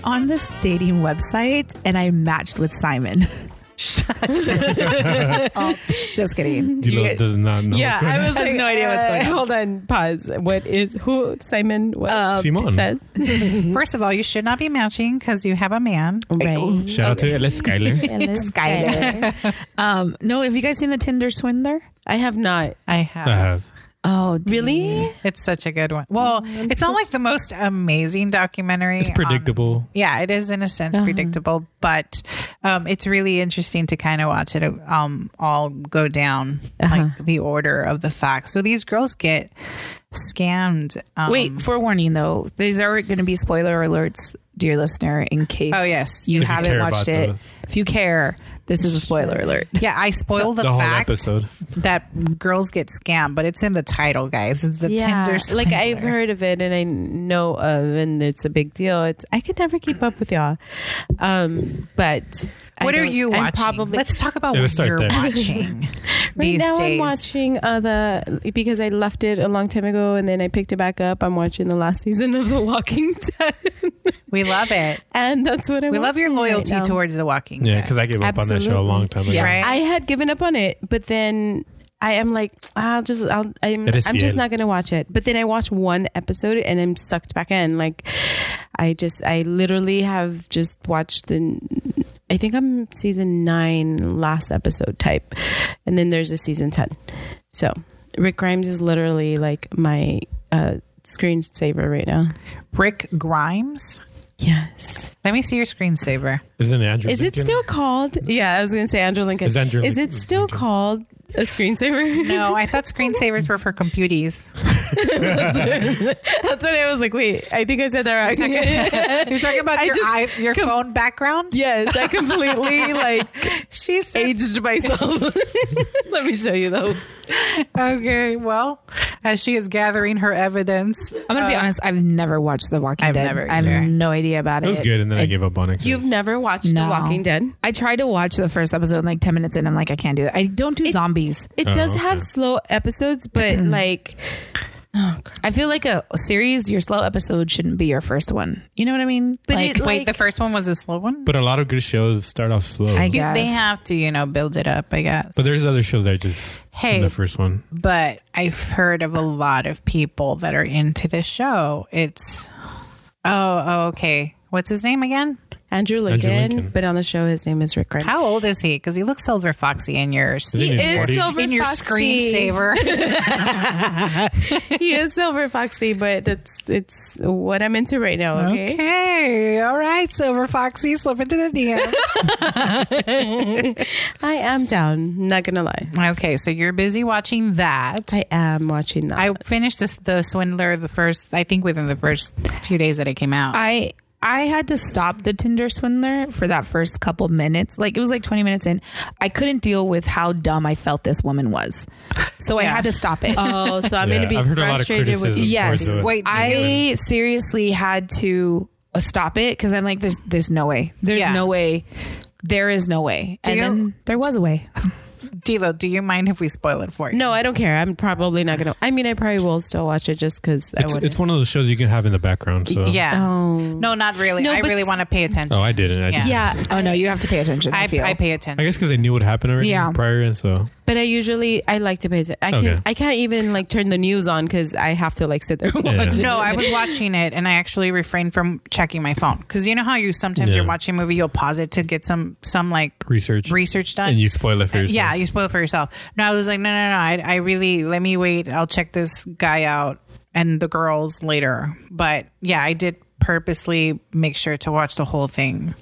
So I went on this dating website and I matched with Simon. Oh, just kidding. You Dilo guys- does not know. Yeah, what's going I on. was Has like, no idea what's uh, going on. Hold on, pause. What is who Simon? What Um, Simon. says? First of all, you should not be matching because you have a man. Right. Shout out to Ellis Skyler. Skyler. Um, no, have you guys seen the Tinder Swindler? I have not. I have. I have. Oh, Really? It's such a good one. Well, it's not like the most amazing documentary. It's on- predictable. yeah, it is in a sense predictable, but um, it's really interesting to kind of watch it um, all go down, like the order of the facts. So these girls get scammed. Um, Wait, forewarning though, these are going to be spoiler alerts, dear listener, in case Oh, yes. you If haven't care watched it. those. If you care, this is a spoiler alert. Yeah, I spoiled The, the, whole fact episode. that girls get scammed, but it's in the title, guys. It's the yeah, Tinder. like I've heard of it and I know of, and it's a big deal. It's I could never keep up with y'all. Um, but I What are you I'm watching? Probably Let's talk about Yeah, what you're there. watching Right now, days. I'm watching uh, the because I left it a long time ago and then I picked it back up. I'm watching the last season of The Walking Dead, we love it. and that's what I. We love your loyalty right towards The Walking Yeah, Dead. Yeah, because I gave up on that show a long time ago. Yeah. Right? I had given up on it, but then I am like, I'll just, I'll, I'm, I'm just not gonna watch it. But then I watched one episode and I'm sucked back in. Like, I just, I literally have just watched the. I think I'm season nine, last episode type, and then there's a season ten. So Rick Grimes is literally like my uh, screensaver right now. Rick Grimes. Yes. Let me see your screensaver. Isn't it Andrew Is it still called? Yeah, I was gonna say Andrew Lincoln. Is Andrew Is it still Lincoln. called a screensaver? No, I thought screensavers were for computers. That's what I was like. Wait, I think I said that wrong. You're talking about I your just eye, your com- phone background. yes, I completely like She said, aged myself. Let me show you though. "Okay, well, as she is gathering her evidence, I'm gonna be uh, honest. I've never watched The Walking I've Dead. never I have either. no idea about It it. was good, and then I It- gave up on it. You've never watched No. The Walking Dead? I tried to watch the first episode, like ten minutes in. I'm like, I can't do it. I don't do zombies. It Oh, does okay. have slow episodes, but like, oh, I feel like a series, your slow episode shouldn't be your first one. You know what I mean? But like, it, wait, the first one was a slow one. But a lot of good shows start off slow. I guess. they have to, you know, build it up. I guess. but there's other shows that just Hey. the first one. but I've heard of a lot of people that are into this show. It's oh, oh okay. What's his name again? Andrew Lincoln, Lincoln. but on the show his name is Rick Grimes. How old is he? Because he looks silver foxy in yours. Is he in his is Silver in your Foxy. screensaver. he is Silver Foxy, but it's it's what I'm into right now. Okay. okay. All right, Silver Foxy, slip into the DM. I am down. Not gonna lie. okay, so you're busy watching that. I am watching that. I finished this, the Swindler the first, I think within the first few days that it came out. I I had to stop the Tinder swindler for that first couple minutes. Like it was like 20 minutes in. I couldn't deal with how dumb I felt this woman was. So I had to stop it. oh, so I'm Yeah, gonna be I've heard a lot of frustrated with you. Yes. Wait, I seriously had to uh, stop it because I'm like, there's there's no way. There's Yeah. no way. There is no way. Do and you- then there was a way. Dilo, do you mind if we spoil it for you? No, I don't care. I'm probably not gonna. I mean, I probably will still watch it just because I It's, want. it's one of those shows you can have in the background. So Yeah. Oh. No, not really. No, I but really s- want to pay attention. Oh, I didn't. I, Yeah. didn't. Yeah, oh no, you have to pay attention. I, I, feel. I pay attention. I guess because they knew what happened already Yeah. prior, and so but I usually I like to pay attention. I can Okay. I can't even like turn the news on because I have to like sit there and Yeah. watch it. No, I was watching it and I actually refrained from checking my phone because you know how you sometimes Yeah. you're watching a movie, you'll pause it to get some some like research, research done. and you spoil it for uh, yourself. yeah, you spoil it for yourself. No, I was like, no, no, no. I, I really let me wait. I'll check this guy out and the girls later. But yeah, I did purposely make sure to watch the whole thing.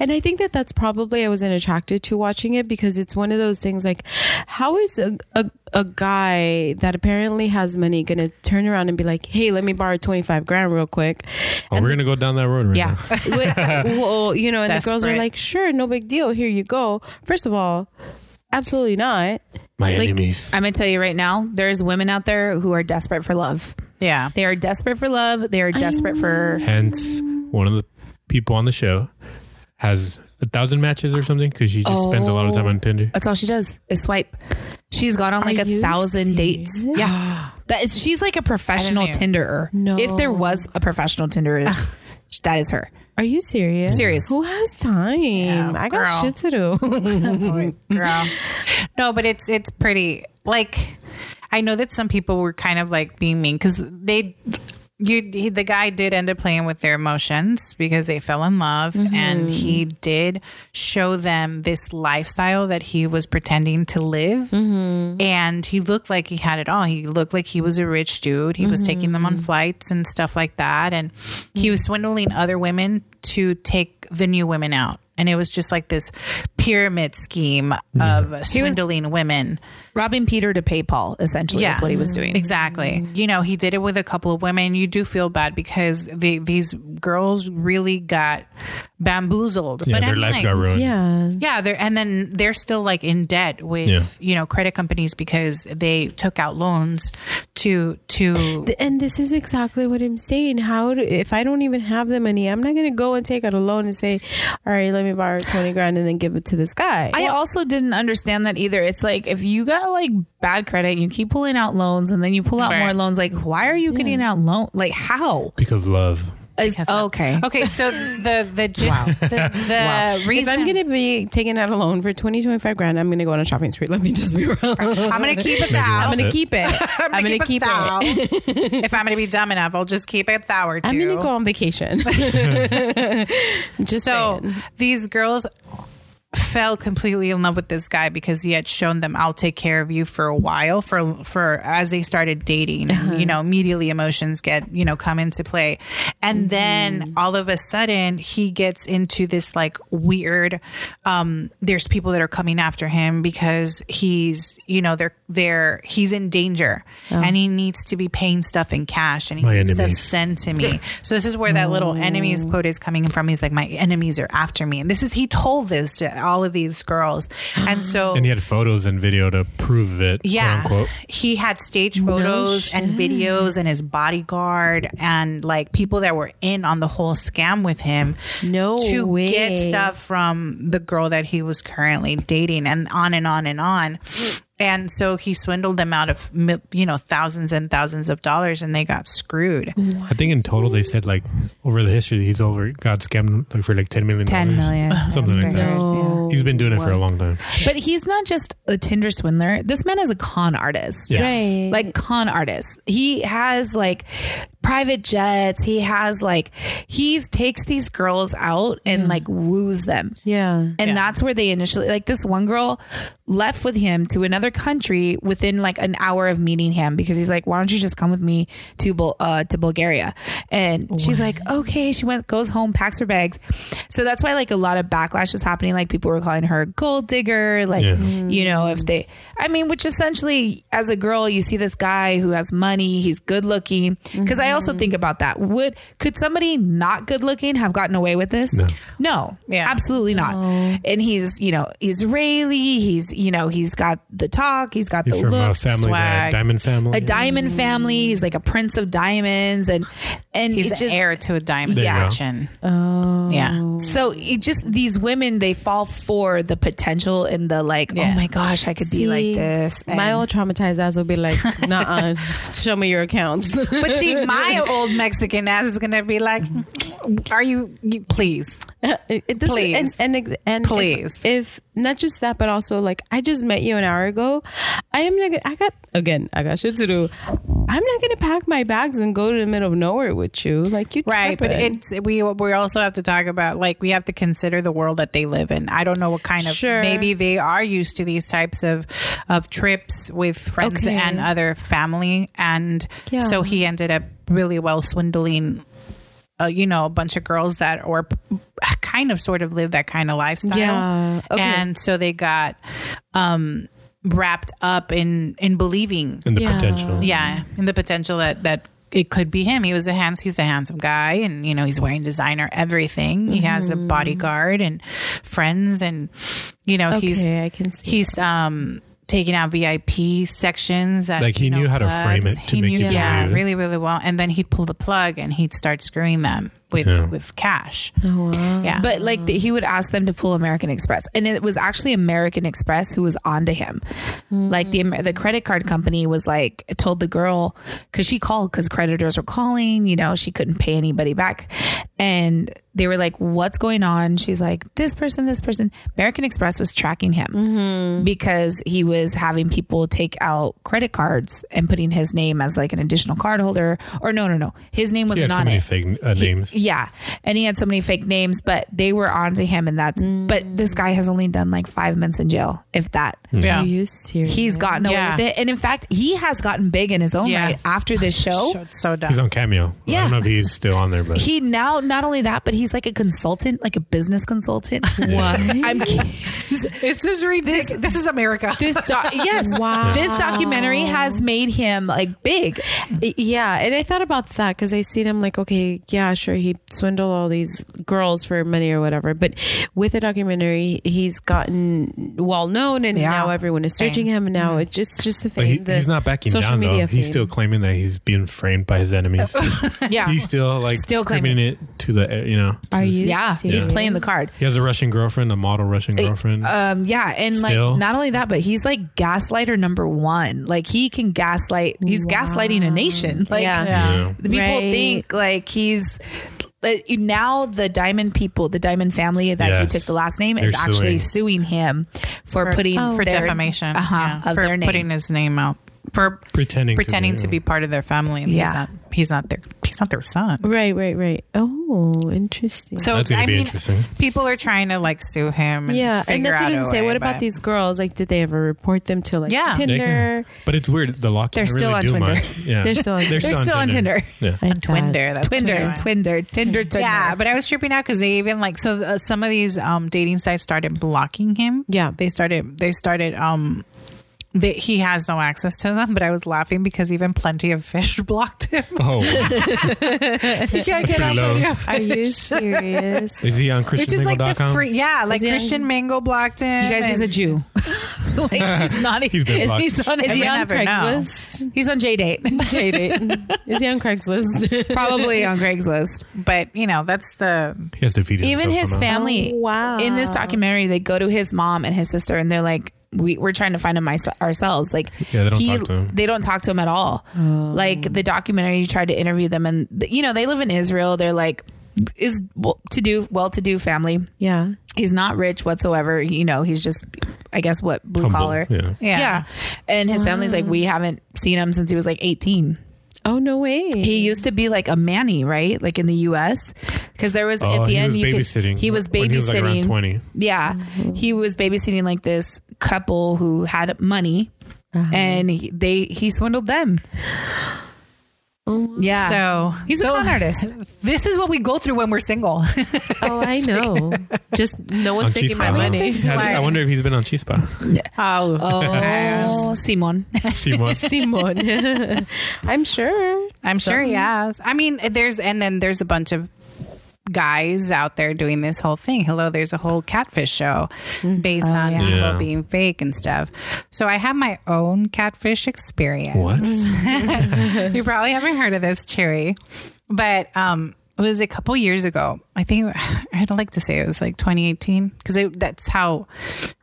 And I think that that's probably I wasn't attracted to watching it because it's one of those things like, how is a, a, a guy that apparently has money going to turn around and be like, hey, let me borrow 25 grand real quick? Oh, we're gonna go down that road right Yeah. now. Well, you know, and the girls are like, sure, no big deal. Here you go. First of all, absolutely not. My Like, enemies. I'm gonna tell you right now, there's women out there who are desperate for love. Yeah. They are desperate for love. They are desperate for Hence, one of the people on the show has a thousand matches or something because she just spends a lot of time on oh. Tinder. That's all she does is swipe. She's gone on like Are a thousand serious? dates. Yes, that is. She's like a professional I Tinderer. No. If there was a professional Tinderer, that is her. Are you serious? Serious. Who has time? I got girl. shit to do. girl. No, but it's it's pretty. Like, I know that some people were kind of like being mean because they. You, he, the guy did end up playing with their emotions because they fell in love, and mm-hmm. he did show them this lifestyle that he was pretending to live. Mm-hmm. And he looked like he had it all. He looked like he was a rich dude. He was taking them on mm-hmm. flights and stuff like that, and he was swindling other women to take the new women out. And it was just like this pyramid scheme of swindling women. Robbing Peter to pay Paul, essentially, is what he was doing. Exactly. You know, he did it with a couple of women. You do feel bad because they, these girls really got bamboozled. Yeah, their lives like, got ruined. yeah. Yeah, they're and then they're still like in debt with Yeah. you know credit companies because they took out loans to to And this is exactly what I'm saying. How do, if I don't even have the money, I'm not going to go and take out a loan and say, "All right, let me borrow 20 grand and then give it to this guy." I also didn't understand that either. It's like if you got like bad credit, you keep pulling out loans and then you pull out Right. more loans. Like, why are you getting out loan? Like, how? Because love. Is- Because of- okay. Okay, so the the just the, the if reason I'm going to be taking out a loan for 20, 25 grand, I'm going to go on a shopping spree. Let me just be real. I'm gonna keep it Maybe thou. I'm gonna keep it. I'm going to keep thou. it. if I'm gonna be dumb enough, I'll just keep it thou or two. I'm going to go on vacation. just so saying. these girls fell completely in love with this guy because he had shown them I'll take care of you for a while for for as they started dating Uh-huh. you know immediately emotions get you know come into play and Mm-hmm. then all of a sudden he gets into this like weird um there's people that are coming after him because he's you know they're they're he's in danger Oh. and he needs to be paying stuff in cash and he My needs enemies. to send to me so this is where that little enemies quote is coming from he's like my enemies are after me and this is he told this to all of these girls and so And he had photos and video to prove it. yeah Quote unquote. he had stage photos and videos and his bodyguard and like people that were in on the whole scam with him No to way. get stuff from the girl that he was currently dating and on and on and on and so he swindled them out of you know thousands and thousands of dollars and they got screwed I think in total they said like over the history he's over got scammed like for like ten million. 10 million. Something like that. Yeah. He's been doing it for a long time. But he's not just a Tinder swindler. This man is a con artist. Yes. Right. Like con artist. He has like private jets. He has like he's takes these girls out and like woos them. yeah. And Yeah. that's where they initially like this one girl left with him to another country within like an hour of meeting him because he's like, "Why don't you just come with me to Bul- uh, to Bulgaria?" And she's like, "Okay." She went, goes home, packs her bags. So that's why like a lot of backlash is happening. Like people were calling her a gold digger. Like Yeah. you know, if they, I mean, which essentially as a girl, you see this guy who has money, he's good looking. Because I also think about that. Would could somebody not good looking have gotten away with this? No. No, Yeah. absolutely not. And he's, you know, Israeli. He's, you know, he's got the talk. He's got He's the from a look. family, the swag. diamond family. A diamond family. He's like a prince of diamonds, and and he's an just heir to a diamond There you Oh. yeah so it just these women they fall for the potential and the like. Oh yeah. Oh my gosh, I could be like See, this. My old traumatized ass will be like, nah, show me your accounts. but see my old mexican ass is gonna be like are you, you please uh, this- Please. and and, and Please. if, if not just that, but also like I just met you an hour ago. I am not. Gonna, I got again. I got shit to do. I'm not gonna pack my bags and go to the middle of nowhere with you. Like you, right but it's we we also have to talk about like we have to consider the world that they live in i don't know what kind of Sure. maybe they are used to these types of of trips with friends Okay. and other family and Yeah. so he ended up really well swindling uh, you know, a bunch of girls that or kind of sort of live that kind of lifestyle. Yeah. Okay. And so they got um wrapped up in in believing in the Yeah. potential. yeah, in the potential that that it could be him. He was a hands. He's a handsome guy, and you know he's wearing designer everything. He has a Mm-hmm. bodyguard and friends, and you know he's okay, I can see. he's um taking out VIP sections. At, Like, he you know, knew how to frame it to He make knew, you yeah, believe it. really, really well. And then he'd pull the plug and he'd start screwing them with Yeah. with cash. oh, wow. Yeah, But like the, he would ask them to pull American Express, and it was actually American Express who was onto him. Like the the credit card company was like told the girl because she called because creditors were calling. You know she couldn't pay anybody back, and they were like, "What's going on?" She's like, "This person, this person." American Express was tracking him Mm-hmm. because he was having people take out credit cards and putting his name as like an additional card holder. Or no, no, no, his name He wasn't had so on many it. fake uh, names. Yeah, and he had so many fake names, but they were onto him, and that's. But this guy has only done like five months in jail, if that. Yeah. Are you serious? He's gotten away Yeah. with it, and in fact, he has gotten big in his own Yeah. right after this show. So, so dumb. He's on Cameo. Yeah. I Yeah. don't know if he's still on there, but He now not only that, but he's like a consultant, like a business consultant. What? I'm kidding. This is ridiculous. This, is America. This doc, yes, Wow. This documentary has made him like big. Yeah, and I thought about that because I seen him like, okay, yeah, sure, he swindled all these girls for money or whatever, but with the documentary, he's gotten well known, and Yeah. now everyone is searching him, and now it's just just the but he, the he's not backing social down though. media He's still claiming that he's being framed by his enemies. Yeah, he's still like Still claiming it to the you know. to Are the- you yeah. He's playing the card. He has a Russian girlfriend, a model Russian girlfriend. Um, yeah, and Still? like not only that, but he's like gaslighter number one. Like he can gaslight. He's gaslighting a nation. Like Yeah. yeah. the people Right. think like he's. Like, now the Diamond people, the Diamond family that he took the last name, is They're actually suing. suing him for, putting Oh. for their- defamation. uh-huh, yeah, of for their name. putting his name out. For Pretending, pretending to to be, be part of their family. And Yeah. He's not, he's not their he's not their son. Right, right, right. Oh, interesting. So That's gonna I be mean, interesting. people are trying to like sue him. And yeah, and figure that's what out I a didn't say. way, What about these girls? Like, did they ever report them to like Yeah. They They Tinder? can- But it's weird. The law They're can't still really on do Twinder. much. Yeah, They're still on- They're still on Tinder. Yeah. I. Twinder? That's Twinder, what Twinder, Tinder, Tinder. Yeah, but I was tripping out because they even like so uh, some of these um dating sites started blocking him. Yeah. they started they started um. They, he has no access to them, but I was laughing because even Plenty of Fish blocked him. Oh, he can't That's get pretty on low. Plenty of Are you serious? is he on Which is like the ChristianMingle.com? free, yeah, like Is he on- Christian Mingle blocked him. you guys, he's a Jew. like he's not. He's been blocked. He's on. Is he on never know. Craigslist? He's on J Date. J-Date. Is he on Craigslist? Probably on Craigslist. but you know that's the He has to feed Even his somehow. family. Oh, wow. In this documentary, they go to his mom and his sister, and they're like, "We we're trying to find him myse- ourselves." Like, Yeah, they don't talk to him. They don't talk to him at all. Oh. Like the documentary you tried to interview them, and you know they live in Israel. They're like, is to do well to do family. yeah. He's not rich whatsoever. You know, he's just, I guess, what blue Humble, collar. Yeah. yeah. And his family's like, we haven't seen him since he was like 18. Oh no way. He used to be like a manny, right? Like in the U.S. Because there was Oh, at the he end was you could- he was babysitting. when he was like around 20. Yeah, mm-hmm. he was babysitting like this couple who had money, uh-huh. and he, they he swindled them. Yeah, So he's a so con artist. This is what we go through when we're single. oh, I know. Just no On one's taking Chispa. my money. Has- I wonder if he's been on Chispa. oh, Oh, Simon. Simon. Simon. I'm sure. I'm sure he has. I mean, there's and then there's a bunch of guys out there doing this whole thing. Hello, there's a whole catfish show based on yeah. people Yeah. being fake and stuff. So I have my own catfish experience. What? you probably haven't heard of this, Cherry, but um, it was a couple years ago. I think I'd like to say it was like 2018 because that's how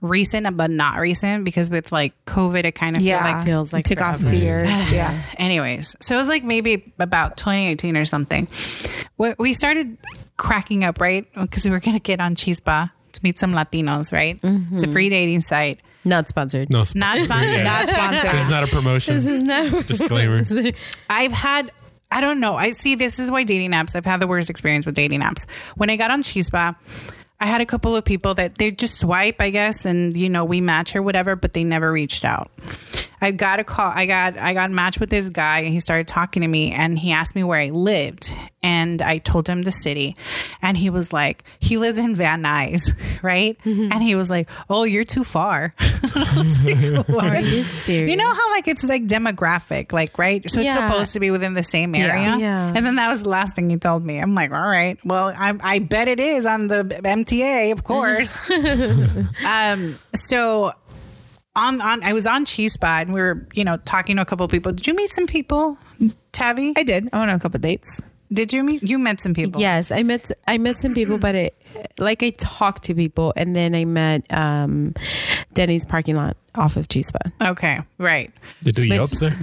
recent, but not recent. Because with like COVID, it kind of Yeah, feel like feels like took off two years. Yeah, anyways so it was like maybe about 2018 or something we we started cracking up right? Because we were gonna get on chispa to meet some latinos right? It's a mm-hmm. free dating site. Not sponsored. No, not sponsored. not sponsored. This is not a promotion. This is not a Disclaimer. i've had i don't know. I see this is why dating apps i've had the worst experience with dating apps. When i got on chispa I had a couple of people that they just swipe, I guess, and you know we match or whatever, but they never reached out. I got a call. I got I got matched with this guy, and he started talking to me, and he asked me where I lived, and I told him the city, and he was like, he lives in Van Nuys, right? And he was like, oh, you're too far. Like? Are you serious? You know how like it's like demographic, like right? So Yeah. it's supposed to be within the same area. Yeah. And then that was the last thing he told me. I'm like, all right, well, I, I bet it is on the MTA, of course. um, so on on I was on Chispa and we were you know talking to a couple of people. Did you meet some people, Tabby? I did. I went on a couple dates. Did you meet? You met some people. Yes, I met I met some people, but it like I talked to people, and then I met um, Denny's parking lot off of Chispa. Okay. Right. They do But- Yelps there?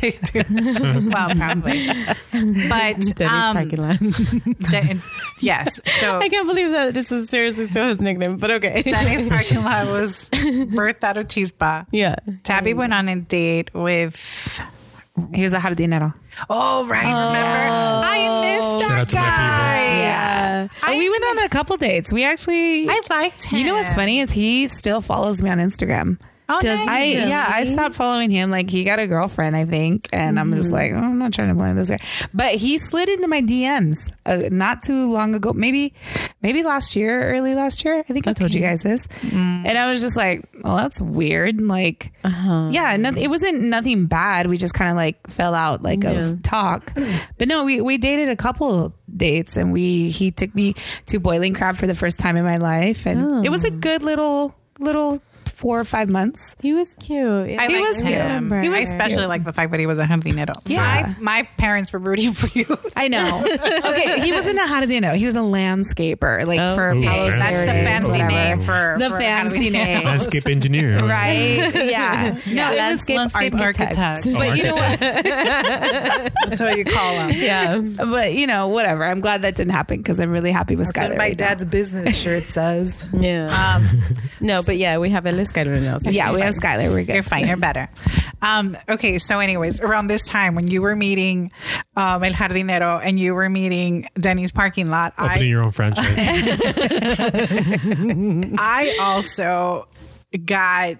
they do. well, probably. But Denny's um, parking lot. De- yes. So I can't believe that this is seriously still his nickname, but okay. Danny's parking lot was birthed out of Chispa. yeah. Tabby went on a date with. He was a jardinero. Oh right, remember? I oh. missed Shout that out to my people. guy. Yeah. Oh, we went on a couple dates. We actually. I liked him. you know what's funny is he still follows me on Instagram. Oh, Does nice. I yeah, I stopped following him. Like he got a girlfriend, I think, and I'm just like, oh, I'm not trying to blame this guy. But he slid into my DMs uh, not too long ago, maybe, maybe last year, early last year. I think I told you guys this, and I was just like, well, that's weird. Like, yeah, no, it wasn't nothing bad. We just kind of like fell out like Yeah. of talk, but no, we we dated a couple dates, and we he took me to Boiling Crab for the first time in my life, and it was a good little little four or five months. He was cute. I He liked was cute. him. He was I especially cute. like the fact that he was a jardinero. So Yeah. I, my parents were rooting for you. I know. okay, he wasn't a jardinero. He was a landscaper, like Oh. for Ooh, Palos fancy. That's the fancy whatever. name for the for fancy name, Landscape engineer. right? Yeah. No, it was landscape Landscape architect. architect. But you know what? That's what you call him. Yeah. But you know, whatever. I'm glad that didn't happen because I'm really happy with That's Skylar. what my right now. dad's business shirt says. Yeah. Um, no, but yeah, we have a list guide now. so Yeah, we have Skylar. We're good. You're fine. You're better. Um, okay. So, anyways, around this time when you were meeting um, El Jardinero and you were meeting Denny's parking lot, Opening I, your own franchise. I also got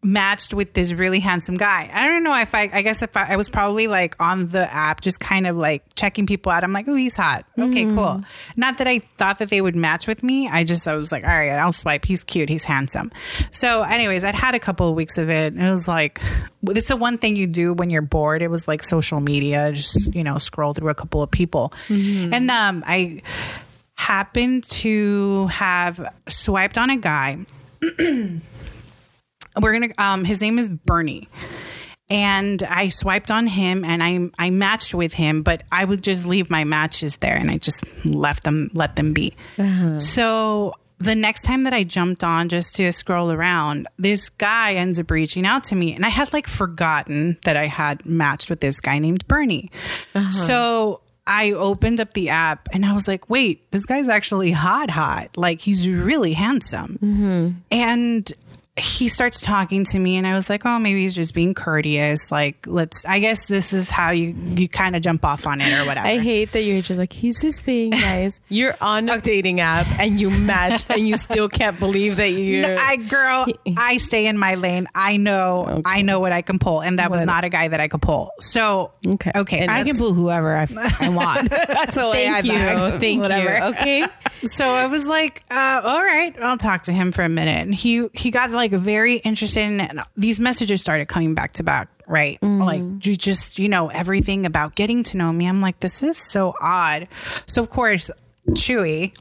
matched with this really handsome guy. I don't know if I, I guess if I, I was probably like on the app, just kind of like checking people out. I'm like, oh, he's hot. Okay, cool. Not that I thought that they would match with me. I just, I was like, all right, I'll swipe. He's cute. He's handsome. So, anyways, I'd had a couple of weeks of it. It was like, it's the one thing you do when you're bored. It was like social media, just, you know, scroll through a couple of people. And um, I happened to have swiped on a guy we're gonna um his name is bernie and i swiped on him and i i matched with him but i would just leave my matches there and i just left them let them be uh-huh. so the next time that I jumped on just to scroll around, this guy ends up reaching out to me. And I had like forgotten that I had matched with this guy named Bernie. Uh-huh. So I opened up the app and I was like, wait, this guy's actually hot, hot. Like he's really handsome. Mm-hmm. And he starts talking to me and I was like, oh, maybe he's just being courteous. Like, let's, I guess this is how you, you kind of jump off on it or whatever. I hate that you're just like, he's just being nice. You're on a dating app and you match and you still can't believe that you're. No, I girl, I stay in my lane. I know, I know what I can pull, and that was not a guy that I could pull. So Okay. okay. And I can pull whoever I, I want. That's the way I Thank you. Thank Whatever. you. Okay. So I was like, uh, all right, I'll talk to him for a minute. And he he got like very interested, in, and these messages started coming back to back. Right, like you just you know everything about getting to know me. I'm like, this is so odd. So of course, Chewy.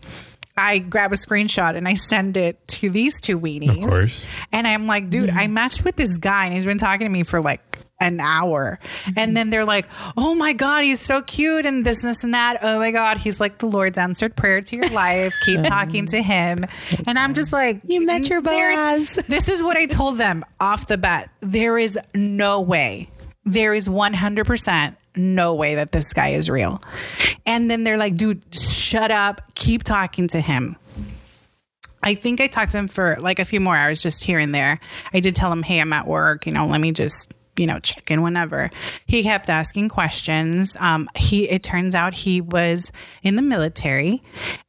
I grab a screenshot and I send it to these two weenies. Of course. And I'm like, dude, I mm-hmm. matched with this guy and he's been talking to me for like an hour. Mm-hmm. And then they're like, oh my God, he's so cute and this, this, and that. Oh my God, he's like the Lord's answered prayer to your life. Keep talking to him. And I'm just like, You met your there's- Boaz. This is what I told them off the bat. There is no way. There is 100% no way that this guy is real. And then they're like, dude, shut up. Keep talking to him. I think I talked to him for like a few more hours just here and there. I did tell him, hey, I'm at work, you know, let me just, you know, check in whenever. He kept asking questions. Um, he it turns out he was in the military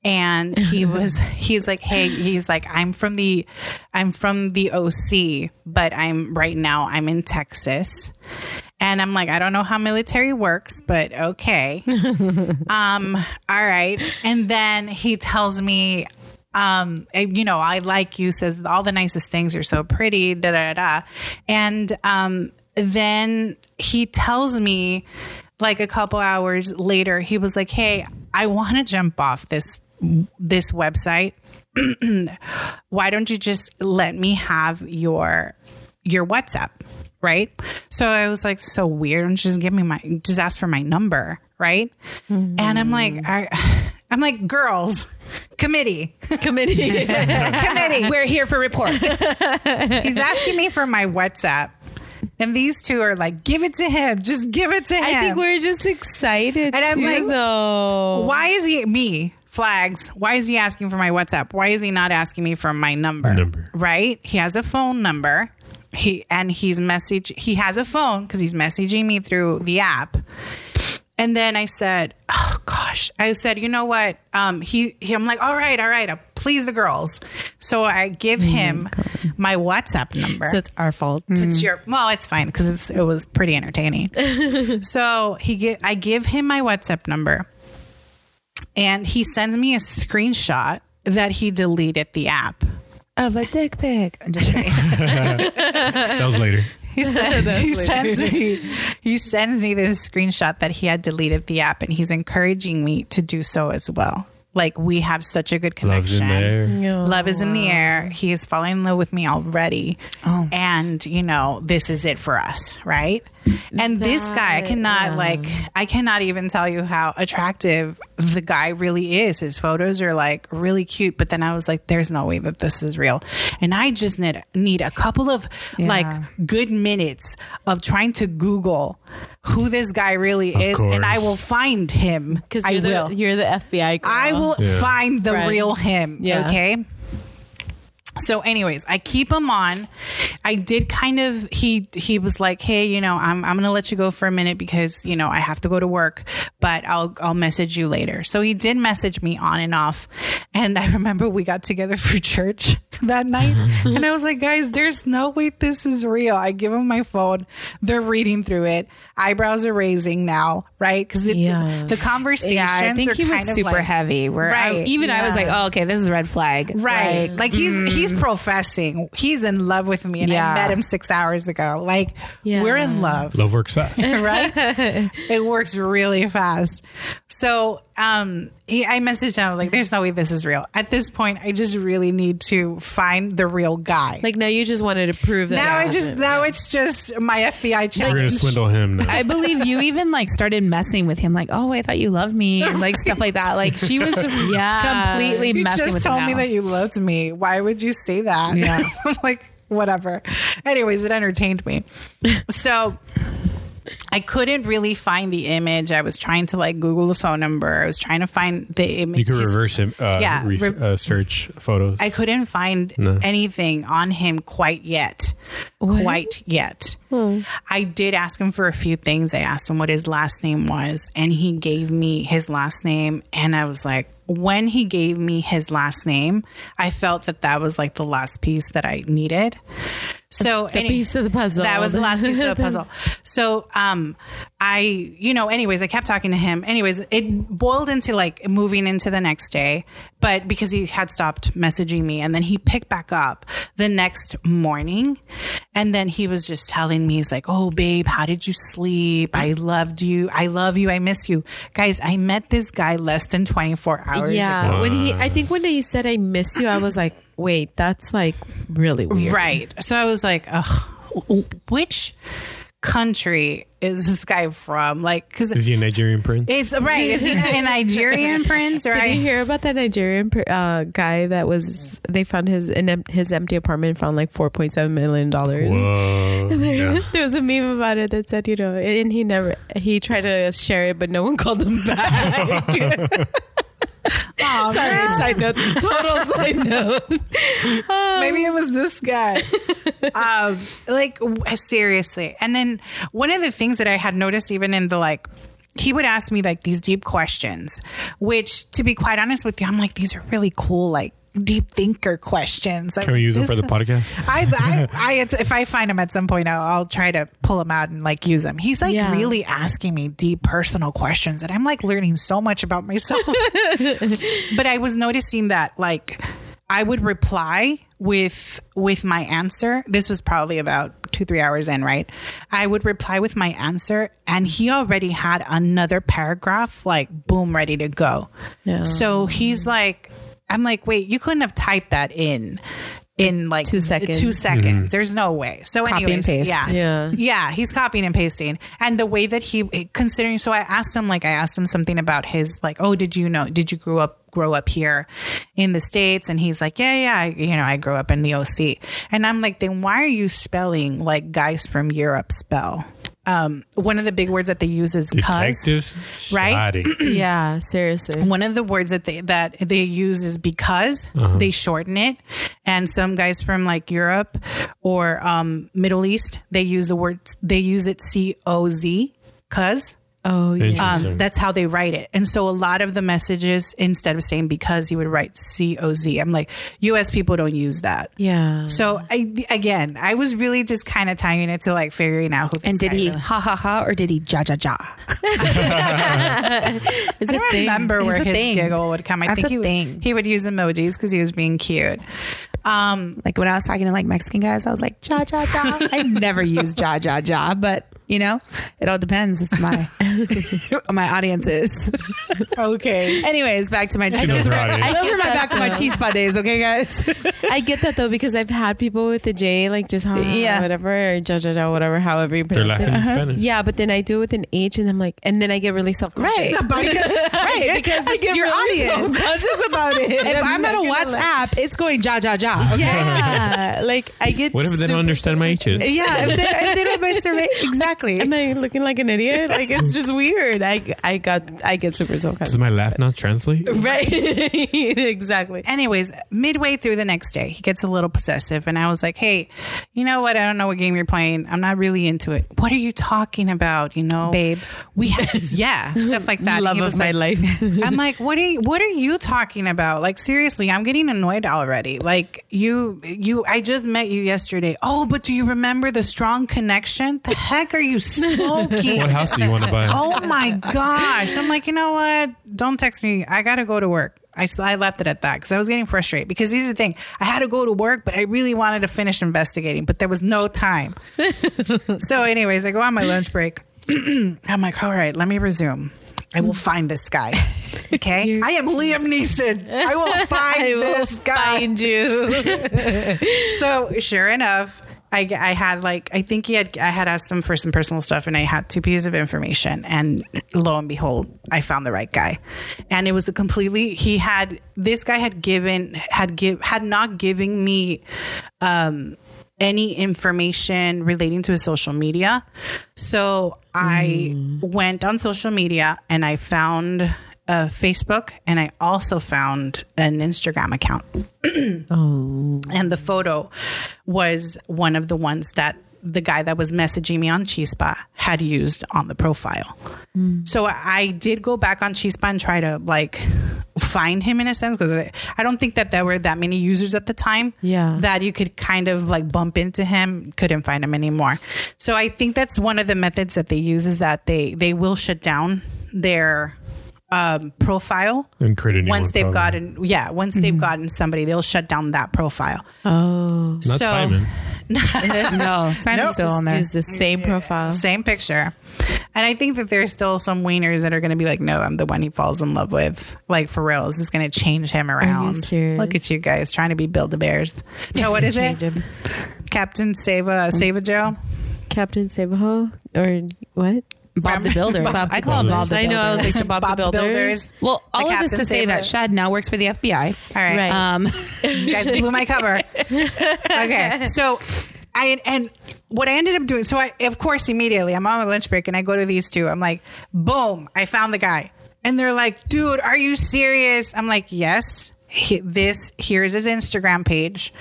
and he was he's like, hey, he's like, I'm from the I'm from the OC, but I'm right now I'm in Texas. And I'm like, I don't know how military works, but okay. um, all right. And then he tells me, um, eh, you know, I like you, says all the nicest things, you're so pretty, da da da. And um, then he tells me, like a couple hours later, he was like, Hey, I want to jump off this this website. Why don't you just let me have your your WhatsApp? Right. So I was like, so weird. And just give me my, just ask for my number. Right. And I'm like, mm-hmm. I, I'm like, girls, committee, Committee. committee. We're here for report. He's asking me for my WhatsApp. And these two are like, give it to him. Just give it to him. I think we're just excited And I'm too, like, though. why is he me flags. Why is he asking for my WhatsApp? Why is he not asking me for my number? Number. Right? He has a phone number. He and he's message. He has a phone because he's messaging me through the app. And then I said, "Oh gosh," I said, "You know what?" Um, he, he I'm like, "All right, all right, I'll please the girls." So I give him my WhatsApp number. So it's our fault. It's your well, it's fine because it was pretty entertaining. so he get I give him my WhatsApp number, and he sends me a screenshot that he deleted the app. Of a dick pic. I'm just kidding. That was later. He, said, he sends me he sends me this screenshot that he had deleted the app, and he's encouraging me to do so as well. Like we have such a good Love's connection. in there. Love is in the air. He is falling in love with me already. Oh. And, you know, this is it for us, right? And this guy, I cannot yeah. like I cannot even tell you how attractive the guy really is. His photos are like really cute, but then I was like there's no way that this is real. And I just need need a couple of Yeah. like good minutes of trying to Google who this guy really Of is and I will find him. Because I you're, will. you're the FBI girl. I will Yeah. find the Friend. real him. Yeah. Okay. So, anyways, I keep him on. I did kind of he he was like, hey, you know, I'm I'm gonna let you go for a minute because you know I have to go to work, but I'll I'll message you later. So he did message me on and off, and I remember we got together for church that night, and I was like, guys, there's no way this is real. I give him my phone, they're reading through it, eyebrows are raising now, right? Because Yeah. the, the conversations yeah, I think are he was of super like- heavy. Where I- Right, even I was like, oh, okay, this is a red flag. Right. Like, Like, he's mm-hmm. he's Mm-hmm. professing. He's in love with me and Yeah. I met him 6 hours ago. Like Yeah. we're in love, Love works fast. right? it works really fast. So, um he, I messaged him like there's no way this is real. At this point, I just really need to find the real guy. Like now, you just wanted to prove that. now I just now real. it's just my FBI We're gonna swindle him now. I believe you even like started messing with him, like, oh, I thought you loved me, and like stuff like that. Like she was just Yeah. completely you messing just with told him. me now. that you loved me. Why would you say that? Yeah. I'm like, whatever. Anyways, it entertained me. So I couldn't really find the image. I was trying to like Google the phone number. I was trying to find the image. You could reverse him. Uh, Yeah, re- re- uh, search photos. I couldn't find No. anything on him quite yet. Quite yet. I did ask him for a few things. I asked him what his last name was, and he gave me his last name. And I was like, when he gave me his last name, I felt that that was like the last piece that I needed. So The any- piece of the puzzle. That was the last piece of the puzzle. So, um, I, you know, anyways, I kept talking to him. Anyways, it boiled into like moving into the next day, but because he had stopped messaging me and then he picked back up the next morning. And then he was just telling me, he's like, Oh, babe, how did you sleep? I loved you. I love you. I miss you. Guys, I met this guy less than 24 hours Yeah, ago. when he, I think when he said I miss you, I was like, wait, that's like really weird. Right. So I was like, Ugh, which country is this guy from? Like, because Is he a Nigerian prince? it's right. Is he a Nigerian prince or Did I, you hear about that Nigerian uh, guy that was? They found his in his empty apartment and found like four point seven million dollars. Whoa. There, Yeah. there was a meme about it that said, you know, and he never he tried to share it, but no one called him back. Oh, Sorry, man. side note, total side note. Maybe it was this guy. um, like seriously. And then one of the things that I had noticed, even in the like, he would ask me like these deep questions, which, to be quite honest with you, I'm like, these are really cool, like deep thinker questions. Like, Can we use them for the podcast? I, I, I, it's- if I find him at some point, I'll, I'll try to pull him out and like use him. He's like Yeah. really asking me deep personal questions, and I'm like learning so much about myself. but I was noticing that like I would reply with with my answer. This was probably about two three hours in, right? I would reply with my answer, and he already had another paragraph like boom ready to go. Yeah. So he's like, I'm like, wait, you couldn't have typed that in in like Two seconds. Two seconds. Mm-hmm. There's no way. So Copy and anyways, paste. yeah, Yeah. yeah. He's copying and pasting, and the way that he eh, considering. So I asked him, like, I asked him something about his, like, oh, did you know? Did you grow up? grow up here in the states and he's like yeah yeah I, you know i grew up in the oc and i'm like then why are you spelling like guys from europe spell um, one of the big words that they use is cuz. Detectives, Right? Yeah, seriously. One of the words that they that they use is because they shorten it, and some guys from like Europe or um, Middle East they use the word they use it C O Z cuz. Oh yeah. Um, that's how they write it. And so a lot of the messages, instead of saying because, you would write C O Z. I'm like, US people don't use that. yeah. So I again, I was really just kind of tying it to like figuring out who. This And did guy he really- ha ha ha or did he ja ja ja? I don't remember where his thing. giggle would come. I That's think he would, thing. he would use emojis because he was being cute. Um, Like when I was talking to like Mexican guys, I was like ja ja ja. I never use ja ja ja, but you know, it all depends. It's my my audiences. okay. Anyways, back to my cheese. knows. Those are my back to my Chispa days, okay, guys. I get that though because I've had people with the J like just ha, Yeah. whatever or ja ja ja whatever however you They're pronounce laughing it. in uh-huh. Spanish. Yeah, but then I do it with an H and I'm like and then I get really self conscious. Right. conscious. because, right, because it's your audience. conscious about it. If I'm at a WhatsApp, it's going ja ja ja. Okay? yeah, like I get. What if they don't understand my H's? Yeah, if they, if they don't my survey, exactly. Am I looking like an idiot? Like it's just weird. I I got I get super self Does conscious. my laugh not translate? Right. exactly. Anyways, midway through the next day, he gets a little possessive, and I was like, "Hey, you know what? I don't know what game you're playing. I'm not really into it. What are you talking about? You know, Babe. We have, yeah, stuff like that. Love He of was my life. I'm like, what are you, what are you talking about? Like seriously, I'm getting annoyed already. Like you, you, I just met you yesterday. Oh, but do you remember the strong connection? The heck are you smoking? What house do you want to buy? oh my gosh! I'm like, you know what? Don't text me. I gotta go to work. I, I left it at that because I was getting frustrated. Because here's the thing: I had to go to work, but I really wanted to finish investigating, but there was no time. so, anyways, I go on my lunch break. I'm like, all right, let me resume. I will find this guy. Okay, You're- I am Liam Neeson. I will find I will this guy. find you. so sure enough I, I had like I think he had I had asked him for some personal stuff and I had two pieces of information and lo and behold I found the right guy. And it was a completely he had this guy had given had give had not given me um any information relating to his social media. So I went on social media and I found a Facebook and I also found an Instagram account. Oh. And the photo was one of the ones that the guy that was messaging me on Chispa had used on the profile. Hmm. So I did go back on Chispa and try to like find him in a sense because I, I don't think that there were that many users at the time Yeah. that you could kind of like bump into him. Couldn't find him anymore. So i think that's one of the methods that they use is that they they will shut down their um, profile And create a new once one, they've probably. gotten yeah once they've gotten somebody they'll shut down that profile Oh. Not so Simon. no, Simon's Nope. still on there. Just the same profile. same picture and i think that there's still some wieners that are going to be like no i'm the one he falls in love with like for real this is going to change him around look at you guys trying to be build a bears no what is it him. captain save a save a joe Captain save Sabaho or what? Bob the Builder. Bob I call him Bob Builders. I know. I was like Bob, Bob the the Builders. Builders. Well, all The of this to Captain say that Shad now works for the FBI. all right Right. Um, you guys blew my cover. okay, so I and what I ended up doing. So I, of course, immediately I'm on my lunch break and I go to these two. I'm like, boom, I found the guy, and they're like, dude, are you serious? I'm like, yes. He, this here's his Instagram page,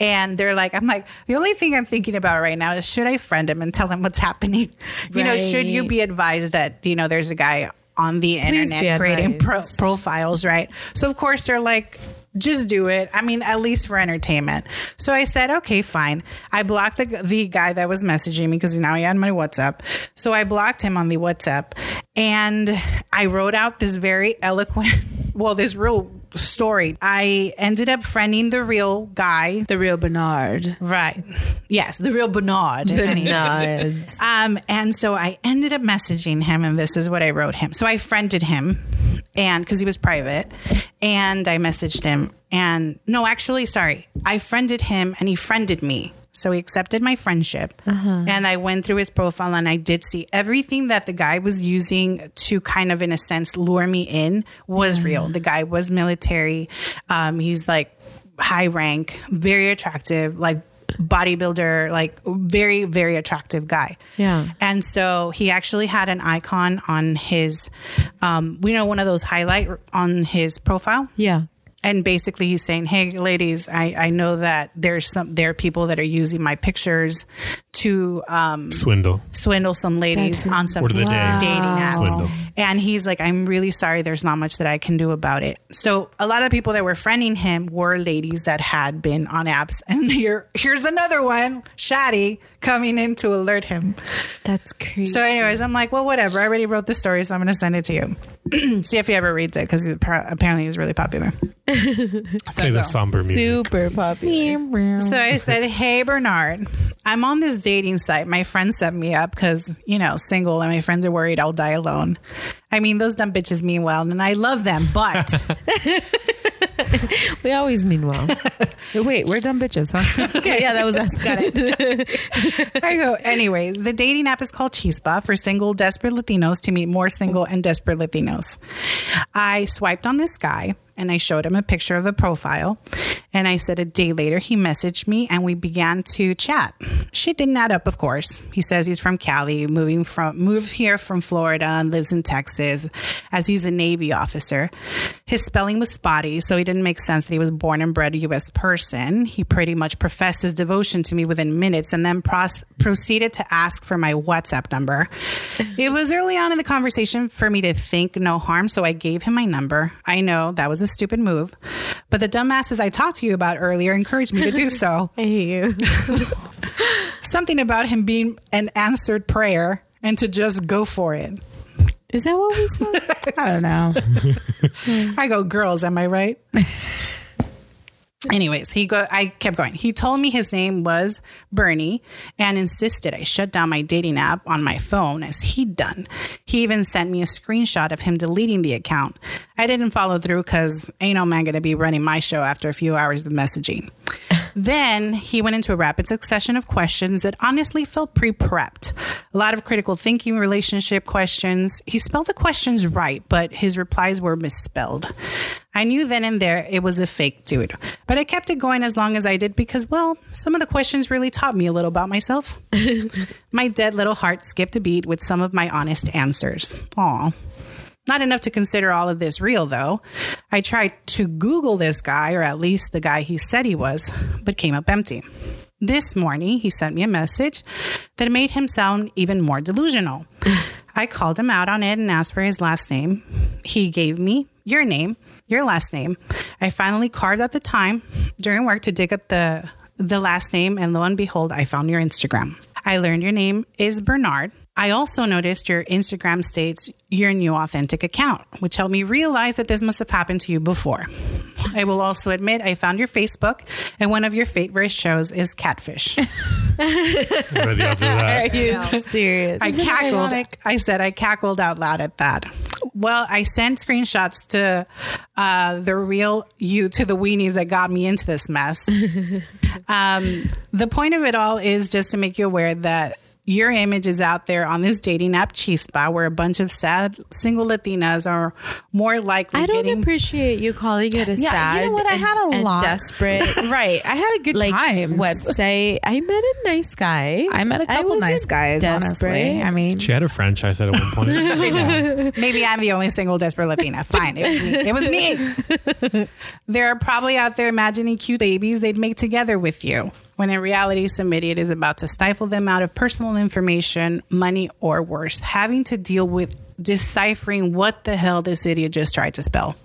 and they're like, I'm like, the only thing I'm thinking about right now is should I friend him and tell him what's happening? You know, should you be advised that you know there's a guy on the be internet creating pro- profiles, right? So of course they're like, just do it. I mean, at least for entertainment. So I said, okay, fine. I blocked the the guy that was messaging me because now he had my WhatsApp. So I blocked him on the WhatsApp, and I wrote out this very eloquent, well, this real story. I ended up friending the real guy. the real Bernard. Right. Yes, the real Bernard. Nice. Um, and so I ended up messaging him, and this is what I wrote him. So I friended him, and because he was private, and I messaged him. And no, actually, sorry, I friended him, and he friended me. So he accepted my friendship, and I went through his profile, and I did see everything that the guy was using to kind of, in a sense, lure me in was real. The guy was military. Um, he's like high rank, very attractive, like bodybuilder, like very, very attractive guy. Yeah. And so he actually had an icon on his, um, we know one of those highlight on his profile. Yeah. And basically, he's saying, "Hey, ladies, I, I know that there's some there are people that are using my pictures to um, Swindle. swindle some ladies That's- on some Word of the day. dating apps. Swindle. And he's like, I'm really sorry. There's not much that I can do about it. So a lot of people that were friending him were ladies that had been on apps. And here, here's another one, Shadi, coming in to alert him. That's crazy. So, anyways, I'm like, well, whatever. I already wrote the story, so I'm going to send it to you. See if he ever reads it because apparently he's really popular. Play the somber music. Super popular. So I said, Hey, Bernard, I'm on this dating site. My friend set me up because, you know, single and my friends are worried I'll die alone. I mean, those dumb bitches mean well and I love them, but We always mean well. Wait, we're dumb bitches, huh? okay, yeah, that was us. Got it. I go, anyways, the dating app is called Chispa for single, desperate Latinos to meet more single and desperate Latinos. I swiped on this guy and I showed him a picture of the profile. And I said a day later, he messaged me and we began to chat. Shit didn't add up, of course. He says he's from Cali, moving from moved here from Florida and lives in Texas as he's a Navy officer. His spelling was spotty, so it didn't make sense that he was born and bred US person. He pretty much professed his devotion to me within minutes and then pros- proceeded to ask for my WhatsApp number. It was early on in the conversation for me to think no harm, so I gave him my number. I know that was a stupid move, but the dumbasses I talked to you about earlier encouraged me to do so. I hate you. Something about him being an answered prayer and to just go for it. Is that what we said? I don't know. I go, girls, am I right? Anyways, he go I kept going. He told me his name was Bernie and insisted I shut down my dating app on my phone as he'd done. He even sent me a screenshot of him deleting the account. I didn't follow through cuz ain't no man going to be running my show after a few hours of messaging. Then he went into a rapid succession of questions that honestly felt pre prepped. A lot of critical thinking relationship questions. He spelled the questions right, but his replies were misspelled. I knew then and there it was a fake dude, but I kept it going as long as I did because, well, some of the questions really taught me a little about myself. my dead little heart skipped a beat with some of my honest answers. Aw. Not enough to consider all of this real, though. I tried to Google this guy, or at least the guy he said he was, but came up empty. This morning, he sent me a message that made him sound even more delusional. I called him out on it and asked for his last name. He gave me your name, your last name. I finally carved out the time during work to dig up the the last name, and lo and behold, I found your Instagram. I learned your name is Bernard. I also noticed your Instagram states your new authentic account, which helped me realize that this must have happened to you before. I will also admit I found your Facebook, and one of your favorite shows is Catfish. Are the odds of that? Are you serious? I cackled. I said I cackled out loud at that. Well, I sent screenshots to uh, the real you to the weenies that got me into this mess. um, the point of it all is just to make you aware that your image is out there on this dating app Chispa, where a bunch of sad single Latinas are more likely I don't getting. appreciate you calling it a Yeah, sad you know what? I and- had a and lot. desperate right. I had a good like time. website. I met a nice guy. I met a couple wasn't nice guys, desperate. honestly. I mean, She had a franchise at one point. I. Maybe I'm the only single desperate Latina. Fine. It was me. It was me. They're probably out there imagining cute babies they'd make together with you. When in reality, Submitted is about to stifle them out of personal information, money, or worse, having to deal with deciphering what the hell this idiot just tried to spell.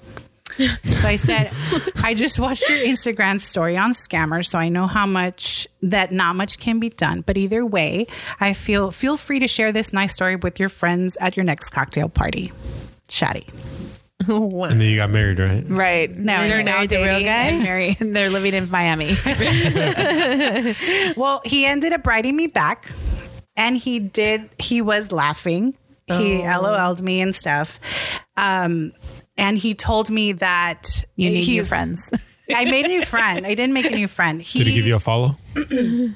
So I said, I just watched your Instagram story on Scammer, so I know how much that not much can be done. But either way, I feel feel free to share this nice story with your friends at your next cocktail party. Chatty. and then you got married, right? right. Now they're now married real dating guy? and married, and they're living in Miami. Well, he ended up writing me back, and he did. He was laughing. He LOL'd me and stuff. Um, and he told me that You need new friends. I made a new friend. I didn't make a new friend. He, Did he give you a follow?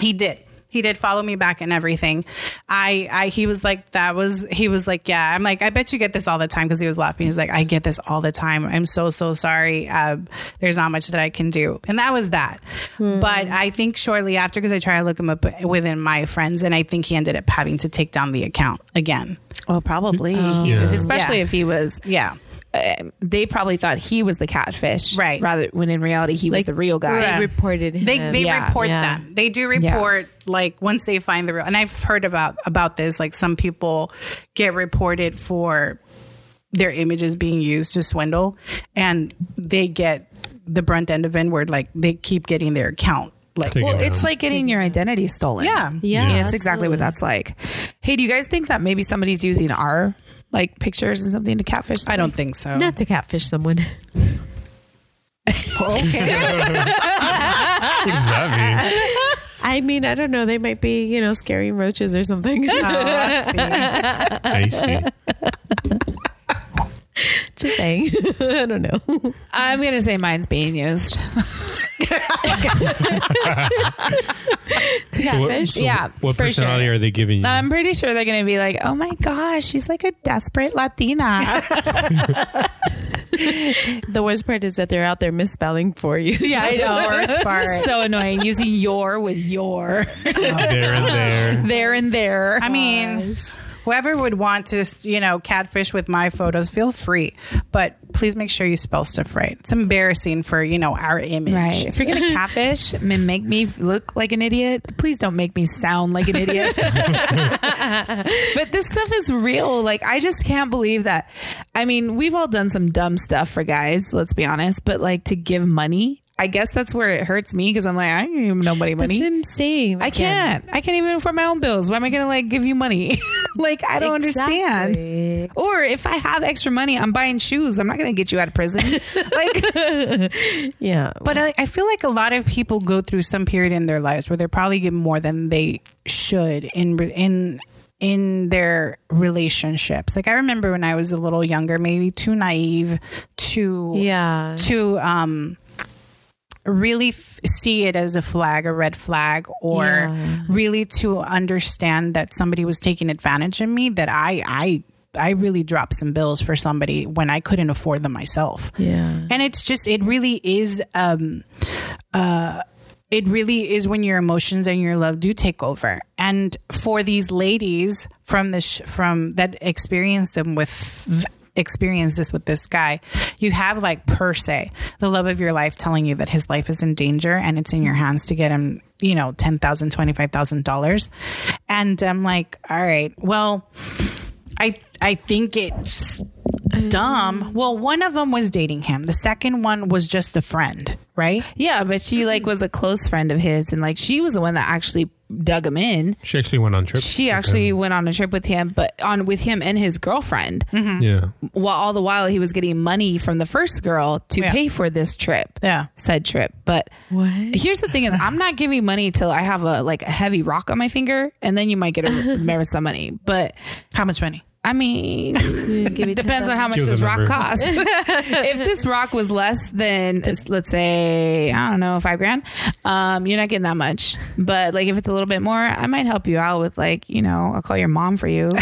He did. He did follow me back and everything. I, I, he was like, that was, he was like, yeah. I'm like, I bet you get this all the time because he was laughing. He's like, I get this all the time. I'm so, so sorry. Uh, there's not much that I can do. And that was that. But I think shortly after, because I tried to look him up within my friends, and I think he ended up having to take down the account again. Well, probably, He- Yeah. especially Yeah. if he was. Yeah. They probably thought he was the catfish, Right. Rather, when in reality he was the real guy. They reported him. They they Yeah, report yeah. them. They do report like once they find the real. And I've heard about about this. Like some people get reported for their images being used to swindle, and they get the brunt end of it. Where like they keep getting their account. Like Well, down. it's like getting your identity stolen. yeah, yeah, Yeah, it's exactly what that's like. Hey, do you guys think that maybe somebody's using our like pictures and something to catfish? I don't think so. Not to catfish someone. okay. what does that mean? I mean, I don't know. They might be, you know, scaring roaches or something. Oh, I see. I see. Just saying. I don't know. I'm gonna say mine's being used. So what, so Yeah, what for personality sure. are they giving you? I'm pretty sure they're gonna be like, "Oh my gosh, she's like a desperate Latina." The worst part is that they're out there misspelling for you. yeah, I know. worst part. So annoying using your with your there and there. there and there. I mean, whoever would want to, you know, catfish with my photos, feel free. But please make sure you spell stuff right. It's embarrassing for, you know, our image. Right. If you're gonna catfish and make me look like an idiot, please don't make me sound like an idiot. but this stuff is real. Like I just can't believe that. I mean, we've all done some dumb stuff for guys. Let's be honest. But like to give money, I guess that's where it hurts me because I'm like, I can't give nobody money. That's I'm. I can't. I can't even afford my own bills. Why am I gonna like give you money? like I don't understand. Or if I have extra money, I'm buying shoes. I'm not gonna get you out of prison. like Yeah. But I, I feel like a lot of people go through some period in their lives where they're probably getting more than they should in in in their relationships. Like I remember when I was a little younger, maybe too naive to yeah. to um really f- see it as a flag, a red flag, or Yeah. really to understand that somebody was taking advantage of me. That I I I really dropped some bills for somebody when I couldn't afford them myself Yeah. and it's just it really is um uh it really is when your emotions and your love do take over and for these ladies from the sh- from that experience them with experience this with this guy you have like per se the love of your life telling you that his life is in danger and it's in your hands to get him you know $10000 $25000 and i'm like all right well I I think it's dumb. Well, one of them was dating him. The second one was just a friend, right? Yeah, but she like was a close friend of his, and like she was the one that actually dug him in. She actually went on trips. She actually them. went on a trip with him, but on with him and his girlfriend. Mm-hmm. Yeah. While all the while he was getting money from the first girl to Yeah. pay for this trip, Yeah. said trip. But What? here's the thing: is I'm not giving money till I have a like a heavy rock on my finger, and then you might get a remember some money. But How much money? I mean, Give me depends on how much this rock number. costs. if this rock was less than, let's say, I don't know, five grand, um, you're not getting that much. But like, if it's a little bit more, I might help you out with like, you know, I'll call your mom for you.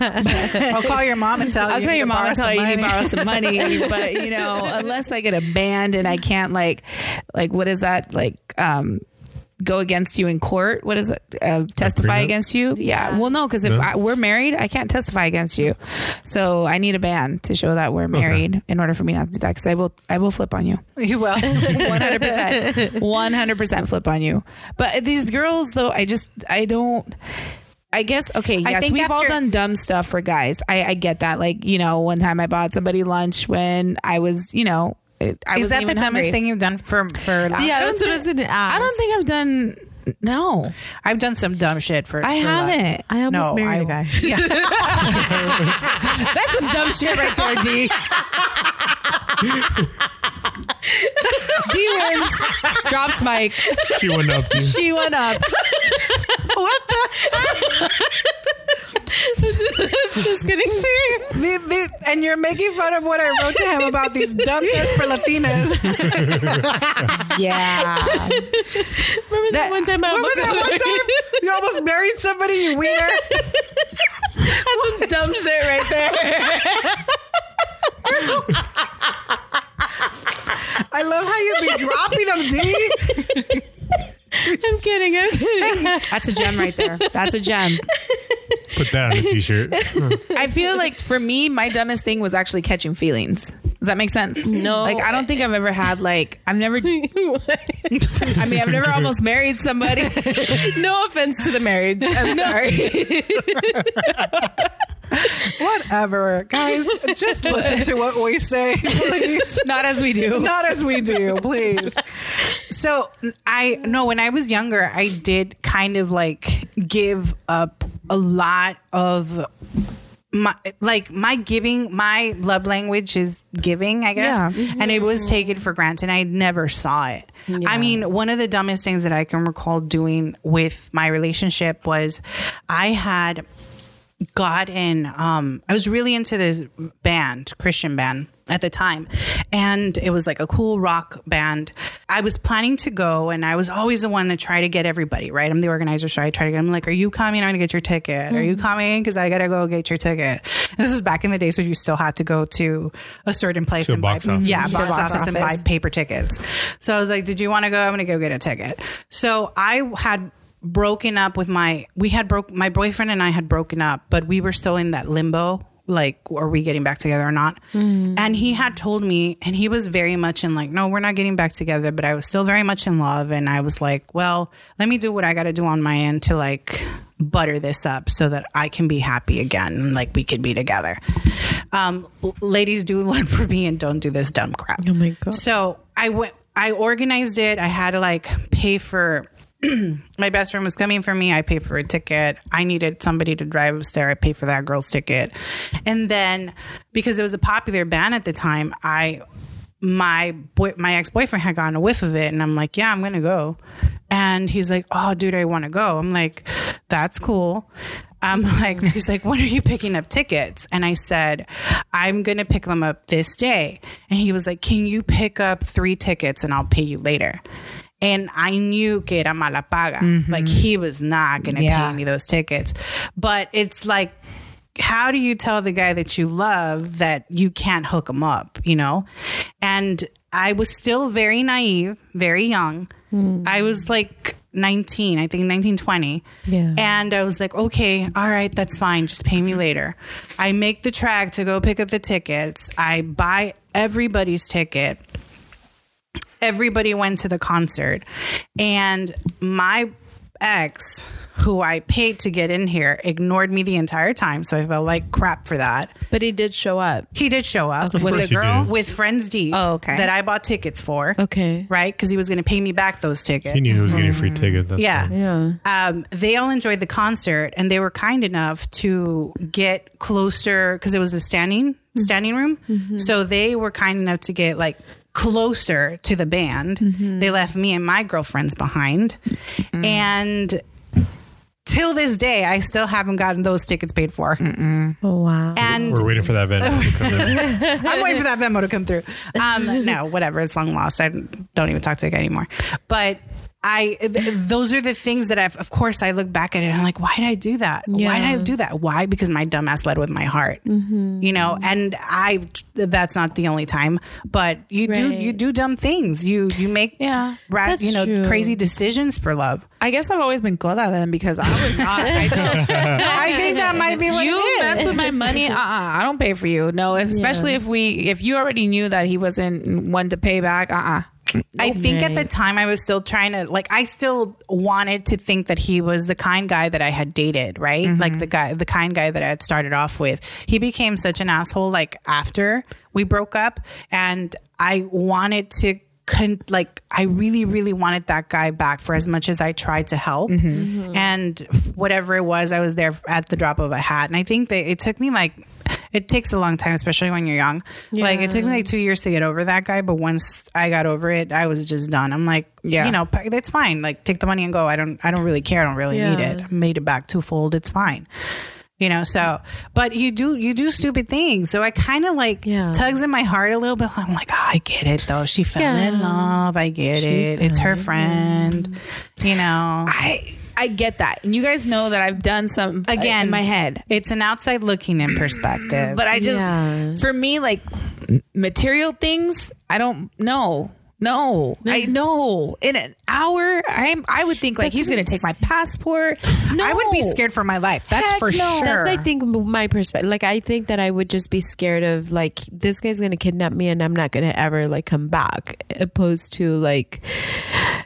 I'll call your mom and tell you. I'll call your mom and tell some you you need to borrow some money. But you know, unless I get a band and I can't like, like what is that like? um go against you in court what is it uh, testify against you yeah well no because if No? I, we're married i can't testify against you so i need a band to show that we're married in order for me not to do that because i will i will flip on you You will. 100% 100% flip on you but these girls though i just i don't I guess okay. I Yes, think we've all done dumb stuff for guys. I, I get that. Like you know, one time I bought somebody lunch when I was, you know, it- I Is that the dumbest thing you've done for for? Yeah, that's what I was gonna ask. I don't think I've done. No, I've done some dumb shit for. I for haven't. I almost No, married I- a guy. That's some dumb shit right there, D. D wins. Drops mic. She went up to you. She went up. What the? Just kidding. See, the- the- and you're making fun of what I wrote to him about these dumb tests for Latinas. Yeah. Remember that, one time I Remember that one time you almost married somebody, you wiener? dumb shit right there. I love how you be dropping them, D. I'm kidding. I'm kidding. That's a gem right there. That's a gem. Put that on a t-shirt. I feel like for me, my dumbest thing was actually catching feelings. Does that make sense? No. Like I don't think I've ever had like I've never. I mean, I've never almost married somebody. no offense to the married. I'm sorry. Whatever, guys. Just listen to what we say, please. Not as we do. Not as we do, please. So I know when I was younger, I did kind of like give up a lot of my like my giving my love language is giving i guess. Yeah. and it was taken for granted. I never saw it. I mean one of the dumbest things that i can recall doing with my relationship was i had got in um I was really into this band, Christian band at the time. And it was like a cool rock band. I was planning to go and I was always the one to try to get everybody, right? I'm the organizer, so I try to get I'm like, Are you coming? I'm gonna get your ticket. Are you coming? Because I gotta go get your ticket. This was back in the days when you still had to go to a certain place To a and box buy office. yeah, box, box office, and buy paper tickets. So I was like, Did you want to go? I'm gonna go get a ticket. So I had broken up with my we had broke my boyfriend and I had broken up, but we were still in that limbo. Like, are we getting back together or not? And he had told me, and he was very much in like, no, we're not getting back together. But I was still very much in love, and I was like, well, let me do what I got to do on my end to like butter this up so that I can be happy again, and like we could be together. Um, ladies, do learn from me and don't do this dumb crap. Oh my god. So I went. I organized it. I had to like pay for. my best friend was coming for me. I paid for a ticket. I needed somebody to drive us there. I paid for that girl's ticket, and then because it was a popular band at the time, I my boy my ex boyfriend had gotten a whiff of it, and I'm like, yeah, I'm gonna go. And he's like, oh, dude, I want to go. I'm like, that's cool. I'm like, he's like, when are you picking up tickets? And I said, I'm to pick them up this day. And he was like, can you pick up three tickets and I'll pay you later? And I knew que era mala paga. Mm-hmm. Like he was not going to Yeah. pay me those tickets. But it's like, how do you tell the guy that you love that you can't hook him up, you know? And I was still very naive, very young. Mm. I was like 19, I think 19, 20. Yeah. And I was like, okay, all right, that's fine. Just pay me later. I make the track to go pick up the tickets. I buy everybody's ticket. Everybody went to the concert. And my ex, who I paid to get in here, ignored me the entire time. So I felt like crap for that. But he did show up. He did show up With a girl? with Friends Deep Oh, okay. that I bought tickets for. Okay. Right? Because he was going to pay me back those tickets. He knew he was getting a free mm-hmm. ticket. That's Yeah. why. Yeah. um, they all enjoyed the concert and they were kind enough to get closer because it was a standing mm-hmm. standing room mm-hmm. so they were kind enough to get like closer to the band they left me and my girlfriends behind and till this day i still haven't gotten those tickets paid for Oh wow. and We're waiting for that Venmo to come in. I'm waiting for that Venmo to come through. Um, no, whatever. It's long lost. I don't even talk to the guy anymore. But I, th- those are the things that I've, of course, I look back at it and I'm like, why did I do that? Why did I do that? Why? Because my dumbass led with my heart, you know, and I, that's not the only time, but you do, you do dumb things. You, you make, Yeah, ra- that's you know, true. crazy decisions for love. I guess I've always been good at them because I was not. I don't, I think that might be what you it is. mess with my money. Uh, uh I don't pay for you. No, if, especially if we, if you already knew that he wasn't one to pay back. Uh, uh I think at the time I was still trying to like I still wanted to think that he was the kind guy that I had dated, right? Like mm-hmm. the guy the kind guy that I had started off with. He became such an asshole like after we broke up and I wanted to con- like I really really wanted that guy back for as much as I tried to help. Mm-hmm. And whatever it was, I was there at the drop of a hat. And I think that it took me like it takes a long time, especially when you're young. Like it took me like two years to get over that guy, but once I got over it, I was just done. I'm like, Yeah. you know, p- it's fine. Like take the money and go. I don't, I don't really care. I don't really need it. I made it back twofold. It's fine. You know, so but you do you do stupid things. So I kind of like Yeah. tugs in my heart a little bit. I'm like, oh, I get it though. She fell in love. I get it. It's her friend. You know. I I get that, and you guys know that I've done some Again, in my head. It's an outside looking in perspective. But I just, Yeah. for me, like material things, I don't know. No, I know. In an hour, I'm. I would think like That's he's gonna take my passport. No, I would be scared for my life. That's Heck for no. sure. That's I think my perspective. Like I think that I would just be scared of like this guy's gonna kidnap me and I'm not gonna ever like come back. Opposed to like,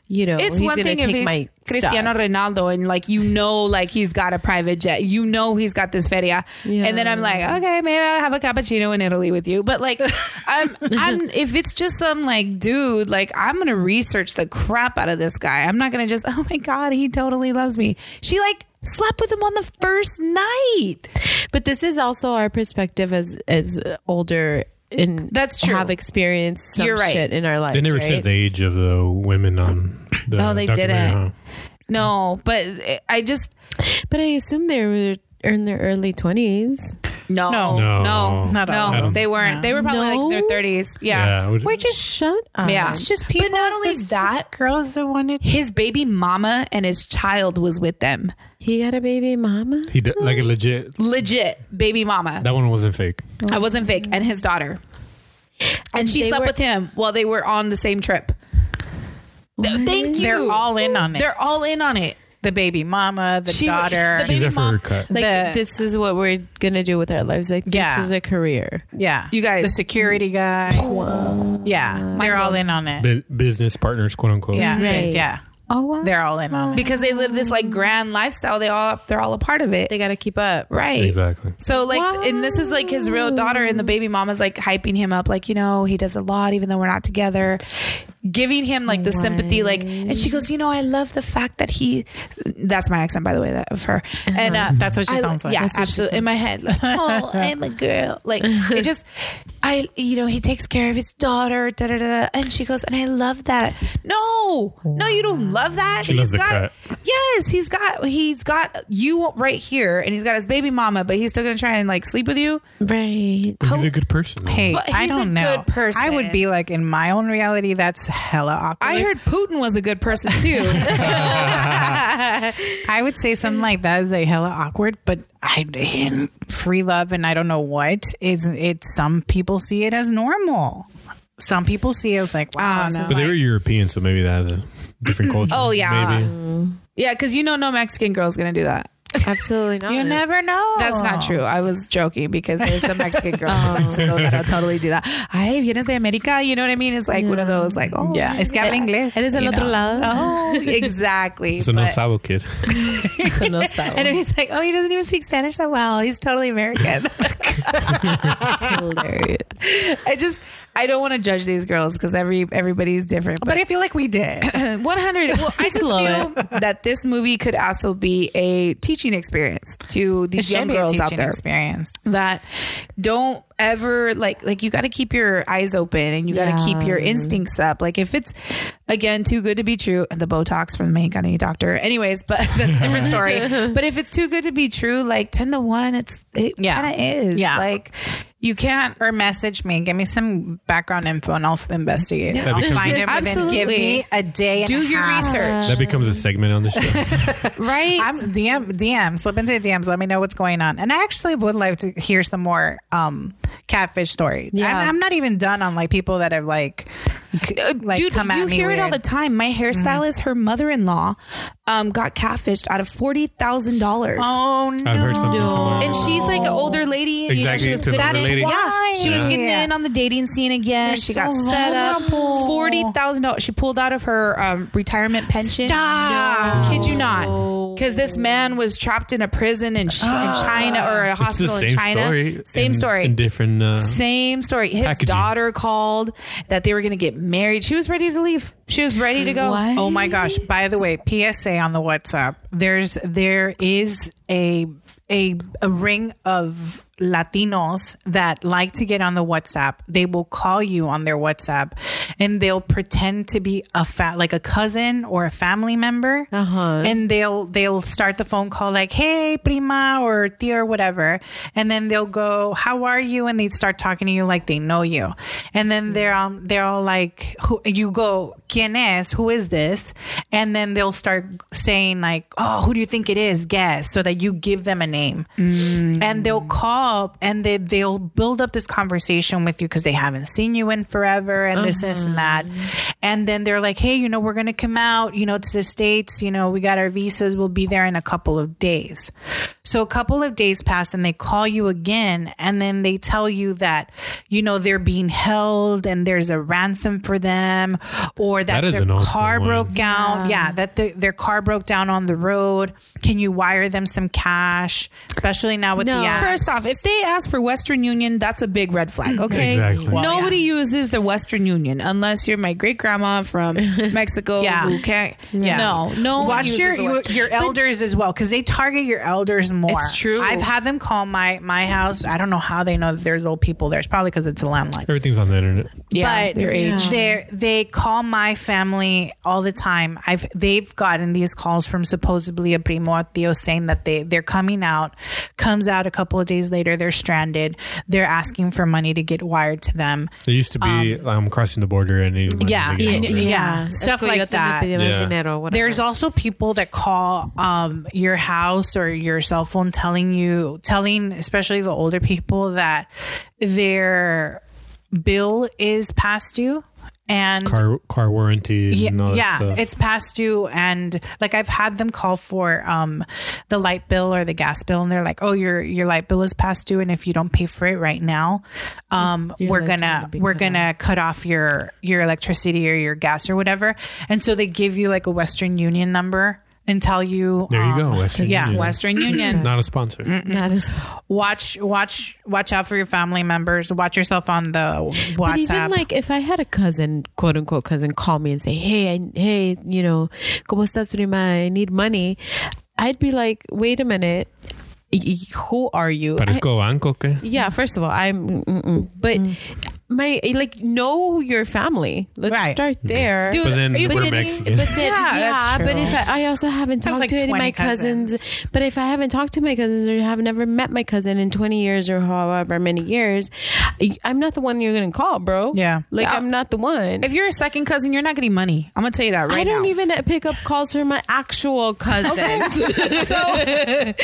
you know, It's he's one gonna thing if take he's my Cristiano stuff. Ronaldo and like you know like he's got a private jet. You know he's got this feria. Yeah. And then I'm like, okay, maybe I'll have a cappuccino in Italy with you. But like I'm I'm if it's just some like dude, like I'm gonna research the crap out of this guy. I'm not gonna just, oh my God, he totally loves me. She like slept with him on the first night. But this is also our perspective as as older and That's true. have experienced some You're right. shit in our lives. They never right? said the age of the women on the Oh, they didn't. huh? No, but I just But I assume they were in their early twenties. no, No. no, No. no, all. They weren't. No. They were probably like in their thirties. Yeah, Yeah. I would- We're just Shut up. Yeah. it's just people. But not only it's just that- girls that wanted. His baby mama and his child was with them. He had a baby mama. he did, like a legit. Legit baby mama. That one wasn't fake. I wasn't fake. And his daughter. And she slept were- with him while they were on the same trip. Th- Thank you. They're all in on it. They're all in on it. the baby mama, the She- daughter. the She's baby there for mom- her cut. Like The- this is what we're gonna do with our lives. Like Yeah. this is a career. yeah, You guys- the security guy. Yeah, they're all in on it. Bu- business partners, quote unquote. Yeah, Right. yeah, Oh wow. they're all in on it. Because they live this like grand lifestyle. They all they're all a part of it. They gotta keep up. Right. Exactly. So like, and this is like his real daughter, and the baby mama's like hyping him up, like you know he does a lot, even though we're not together, giving him like the sympathy, like, and she goes, you know, I love the fact that he, that's my accent by the way, that of her, and uh, That's what she I- sounds like. Yeah, That's absolutely. In my head, like, oh, I'm a girl, like it just, I, you know, he takes care of his daughter, da da da, da. and she goes, and I love that. No, no, you don't love that. She loves He's the got- cut. Yes, he's got he's got you right here, and he's got his baby mama, but he's still gonna try and like sleep with you. Right. But he's a good person. though. Hey, But I he's a don't know. good person. I would be like in my own reality. That's hella awkward. I heard Putin was a good person too. I would say something like that is like hella awkward, but I in free love and I don't know what is it. Some people see it as normal. Some people see it as like wow. Oh, no. But they like- were European, so maybe that has a different culture. Oh, yeah. Maybe. Mm. yeah, because you know no Mexican girl's gonna do that. Absolutely not. you never know. That's not true. I was joking because there's some Mexican girls in Mexico oh. that'll totally do that. Ay, vienes de América. You know what I mean? It's like one of those like, oh Yeah, es que habla inglés. Eres del you otro know. lado. Oh, exactly. It's a no But- sabo kid. Eso no sabe. and he's like, oh, he doesn't even speak Spanish that well. He's totally American. It's hilarious. I just, I don't want to judge these girls because every everybody's different. But I feel like we did. 100 well i just Love feel that this movie could also be a teaching experience to these should young be a girls out there experience. that don't ever like like you got to keep your eyes open and you got to keep your instincts up like if it's again too good to be true and the botox from the Mexicana doctor anyways but that's a different story but if it's too good to be true like 10 to 1 it's it Yeah. kind of is Yeah. like you can't Or message me, give me some background info, and I'll investigate. That I'll find a- it within. Give me a day. And do a your half. research That becomes a segment on the show. right I'm DM DM slip into the DMs. Let me know what's going on. And I actually would like to hear some more um, catfish stories. Yeah. I'm, I'm not even done on like people that have like like Dude, come at you me. hear it all the time. My hairstylist, her mother-in-law, um, got catfished out of forty thousand dollars. Oh no! I've heard something similar. And she's like an older lady. and, you know, Exactly, she was to the good- older lady. Yeah, she was getting Yeah. in on the dating scene again. They're she so got set up. vulnerable. Forty thousand dollars. She pulled out of her um, retirement pension. Stop. Kid you not? Because this man was trapped in a prison in, Ch- in China or a It's the hospital in China. story. Same in- story. In different. Uh, Same story. His Packaging. daughter called that they were going to get married. She was ready to leave. She was ready to go. What? Oh my gosh! By the way, PSA on the WhatsApp. There's there is a a a ring of Latinos that like to get on the WhatsApp. They will call you on their WhatsApp and they'll pretend to be a fat like a cousin or a family member. Uh-huh. And they'll they'll start the phone call like, "Hey, prima," or "Tia," or whatever. And then they'll go, "How are you?" And they start talking to you like they know you. And then they're um they're all like, "Who?" You go, "Quién es? Who is this?" And then they'll start saying like, "Oh, who do you think it is?" Guess so that you give them a name, and they'll call and they they'll build up this conversation with you because they haven't seen you in forever and this this and that, uh-huh. and then they're like, "Hey, you know, we're gonna come out, you know, to the states. You know, we got our visas. We'll be there in a couple of days." So a couple of days pass and they call you again and then they tell you that, you know, they're being held and there's a ransom for them or that, That is their an old car one. broke down. Yeah, that the, their car broke down on the road. Can you wire them some cash? Especially now with No. the apps. First off, if they ask for Western Union, that's a big red flag. Mm-hmm. Okay, Exactly. Well, nobody uses the Western Union unless you're my great grandma from Mexico Yeah. who can't. Yeah. No, no. Watch your your, Western- your elders as well because they target your elders more. It's true. I've had them call my my house. I don't know how they know that there's old people there. It's probably because it's a landline. Everything's on the internet. Yeah, but their age. they they call my family all the time. I've they've gotten these calls from supposedly a primo or tío saying that they they're coming out. Comes out a couple of days later, they're stranded. They're asking for money to get wired to them. It used to be I'm crossing the border and needing money yeah, yeah, yeah. Stuff like that. Yeah. There's also people that call um, your house or your cell phone telling you, telling especially the older people that their bill is past due. And Car car warranty yeah, and yeah stuff. it's past due and like i've had them call for um the light bill or the gas bill and they're like oh your your light bill is past due and if you don't pay for it right now um Your we're gonna gonna we're cut gonna cut off your your electricity or your gas or whatever and so they give you like a western union number and tell you there you um, go, Western yeah. Union. Western Union. Not a sponsor. Not That is. watch watch watch out for your family members watch yourself on the WhatsApp. But even whatsapp like if I had a cousin, quote unquote cousin, call me and say, "Hey, I, hey, you know, cómo estás, prima? I need money," I'd be like, "Wait a minute, y- y- who are you?" I- Parezco banco, ¿qué? yeah, first of all, I'm, mm-mm. but my like know your family. Let's Right. start there. Dude, But then are you we're? Mexican. But then, Yeah, yeah, that's but if I, I also haven't have, talked like, to any of my cousins, cousins. but if I haven't talked to my cousins or have never met my cousin in 20 years or however many years, I- I'm not the one you're going to call, bro. Yeah. Like, Yeah. I'm not the one. If you're a second cousin, you're not getting money. I'm gonna tell you that right I don't now. even pick up calls from my actual cousins. so I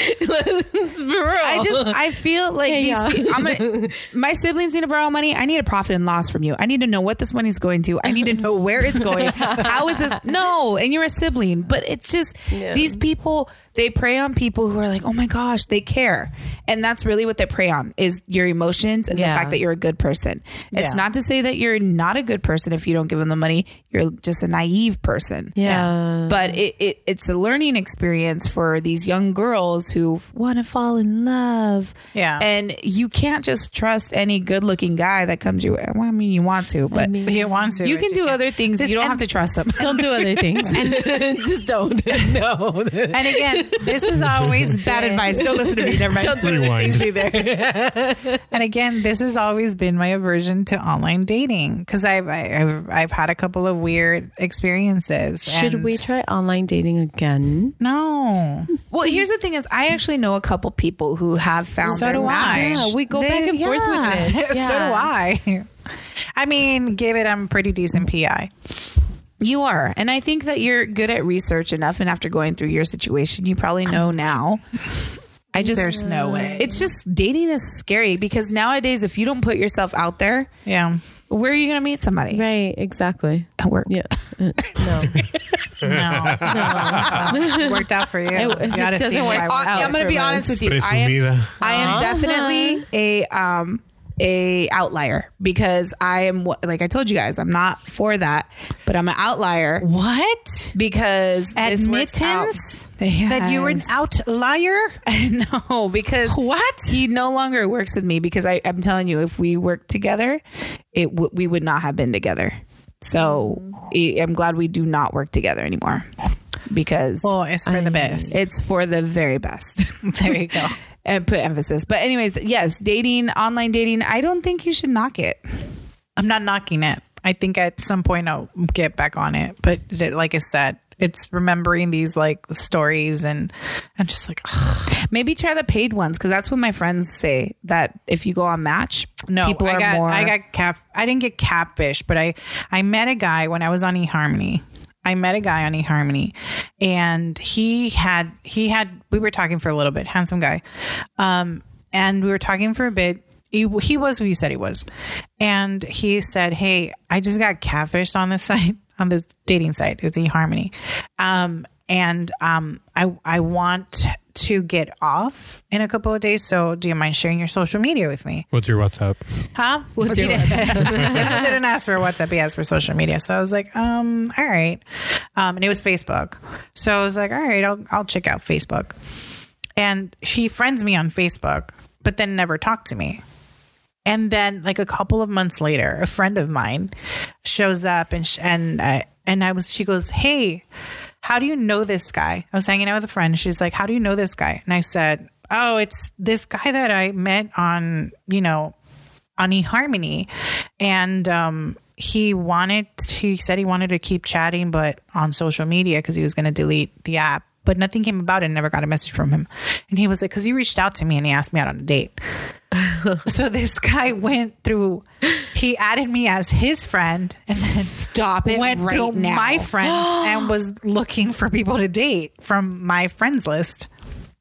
just I feel like Hey, these. y'all. I'm gonna. My siblings need to borrow money. I need a profit and loss from you. I need to know what this money's going to. I need to know where it's going. How is this? No, and you're a sibling, but it's just Yeah. these people. They prey on people who are like, oh my gosh, they care, and that's really what they prey on is your emotions and the fact that you're a good person. It's Yeah. not to say that you're not a good person if you don't give them the money. You're just a naive person yeah. but it, it it's a learning experience for these young girls who want to fall in love. Yeah. and you can't just trust any good-looking guy that comes you. Well, I mean, you want to, but he wants to you can do can't. other things. This- you don't have to trust them. Don't do other things. Just don't. No. and again this is always Bad advice. Don't listen to me. Never mind. Rewind. And again, this has always been my aversion to online dating because I've, I've I've had a couple of weird experiences. Should we try online dating again? No. Well, here's the thing: is I actually know a couple people who have found So their do I. Yeah, we go They- back and forth with this. so do I. I mean, give it. I'm a pretty decent PI. You are. And I think that you're good at research enough. And after going through your situation, you probably know now. I just, There's no way. it's just dating is scary because nowadays, if you don't put yourself out there, Yeah. where are you going to meet somebody? Right, exactly. At work. Yeah. Uh, no. No. Worked out for you. you gotta doesn't see work why out. we're I, am going to be honest with you. I am, I am definitely a, um, a outlier because I am like I told you guys I'm not for that but I'm an outlier What? because this works out. Admittance that you were an outlier? no because What? he no longer works with me because I, I'm telling you, if we worked together, it w- we would not have been together. So I- I'm glad we do not work together anymore because Well, it's for the best. it's for the very best. There you go. and put emphasis. But anyways, yes, dating, online dating. I don't think you should knock it. I'm not knocking it. I think at some point I'll get back on it. But like I said, it's remembering these like stories and I'm just like, ugh. Maybe try the paid ones because that's what my friends say that if you go on Match, no, people I are got, more. I got cap. I didn't get catfish, but I I met a guy when I was on eHarmony. I met a guy on eHarmony, and he had he had we were talking for a little bit, handsome guy, um, and we were talking for a bit. He, he was who he said he was, and he said, "Hey, I just got catfished on this site on this dating site. It's eHarmony, um, and um, I I want." To get off in a couple of days, so do you mind sharing your social media with me? What's your WhatsApp? Huh? What's your Yes, I didn't ask for WhatsApp. He asked for social media. So I was like, um, all right. Um, and it was Facebook. So I was like, all right, I'll I'll check out Facebook. And he friends me on Facebook, but then never talked to me. And then, like a couple of months later, a friend of mine shows up and sh- and I, and I was. She goes, "Hey, how do you know this guy?" I was hanging out with a friend. She's like, "How do you know this guy?" And I said, "Oh, it's this guy that I met on, you know, on eHarmony, and um, he wanted. He said he wanted to keep chatting, but on social media because he was going to delete the app." But nothing came about and Never got a message from him. And he was like, because he reached out to me and he asked me out on a date. so this guy went through. He added me as his friend, and then Stop it went right through now. my friends and was looking for people to date from my friends list.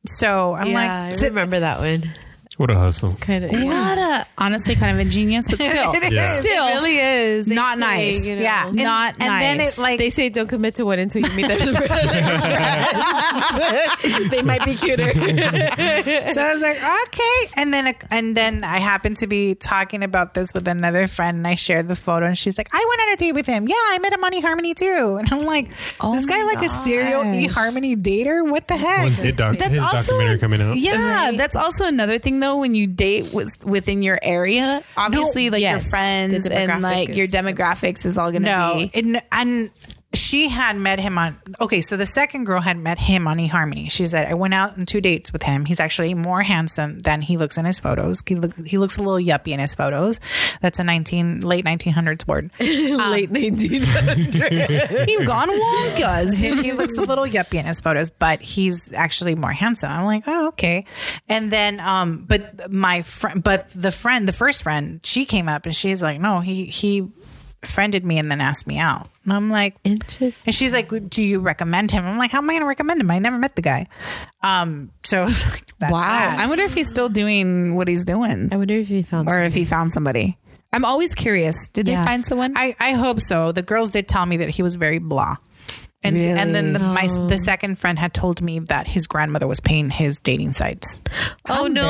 So I'm yeah, like, I remember that one. What a hustle. Kind of. What a honestly kind of ingenious, but still, Yeah. still It really is. They not say, nice. you know, yeah, and, Not and then nice. it like They say don't commit to one until you meet them. they might be cuter. so I was like, okay. And then, and then I happened to be talking about this with another friend, and I shared the photo, and she's like, I went on a date with him. Yeah, I met him on eHarmony too. And I'm like, Oh this guy my like a serial gosh. eHarmony dater? What the heck? When's it doc- his documentary coming out? Yeah, that's also another thing though. When you date with within your area, obviously, like your friends and like your demographics is all gonna No, be. and, and she had met him on. Okay, so the second girl had met him on eHarmony. She said, "I went out on two dates with him. He's actually more handsome than he looks in his photos. He, look, he looks a little yuppie in his photos. That's a nineteen late nineteen hundreds word. Late 1900s. You've gone wonkas. he, he looks a little yuppie in his photos, but he's actually more handsome. I'm like, oh, okay. And then, um, but my friend, but the friend, the first friend, she came up and she's like, no, he he friended me and then asked me out. And I'm like, Interesting. and she's like, do you recommend him? I'm like, how am I going to recommend him? I never met the guy. Um, so like, that's wow, that. I wonder if he's still doing what he's doing, I wonder if you found or if he found somebody. I'm always curious. Did Yeah. they find someone? I, I hope so. The girls did tell me that he was very blah. And, and then the, my the second friend had told me that his grandmother was paying his dating sites. Oh no!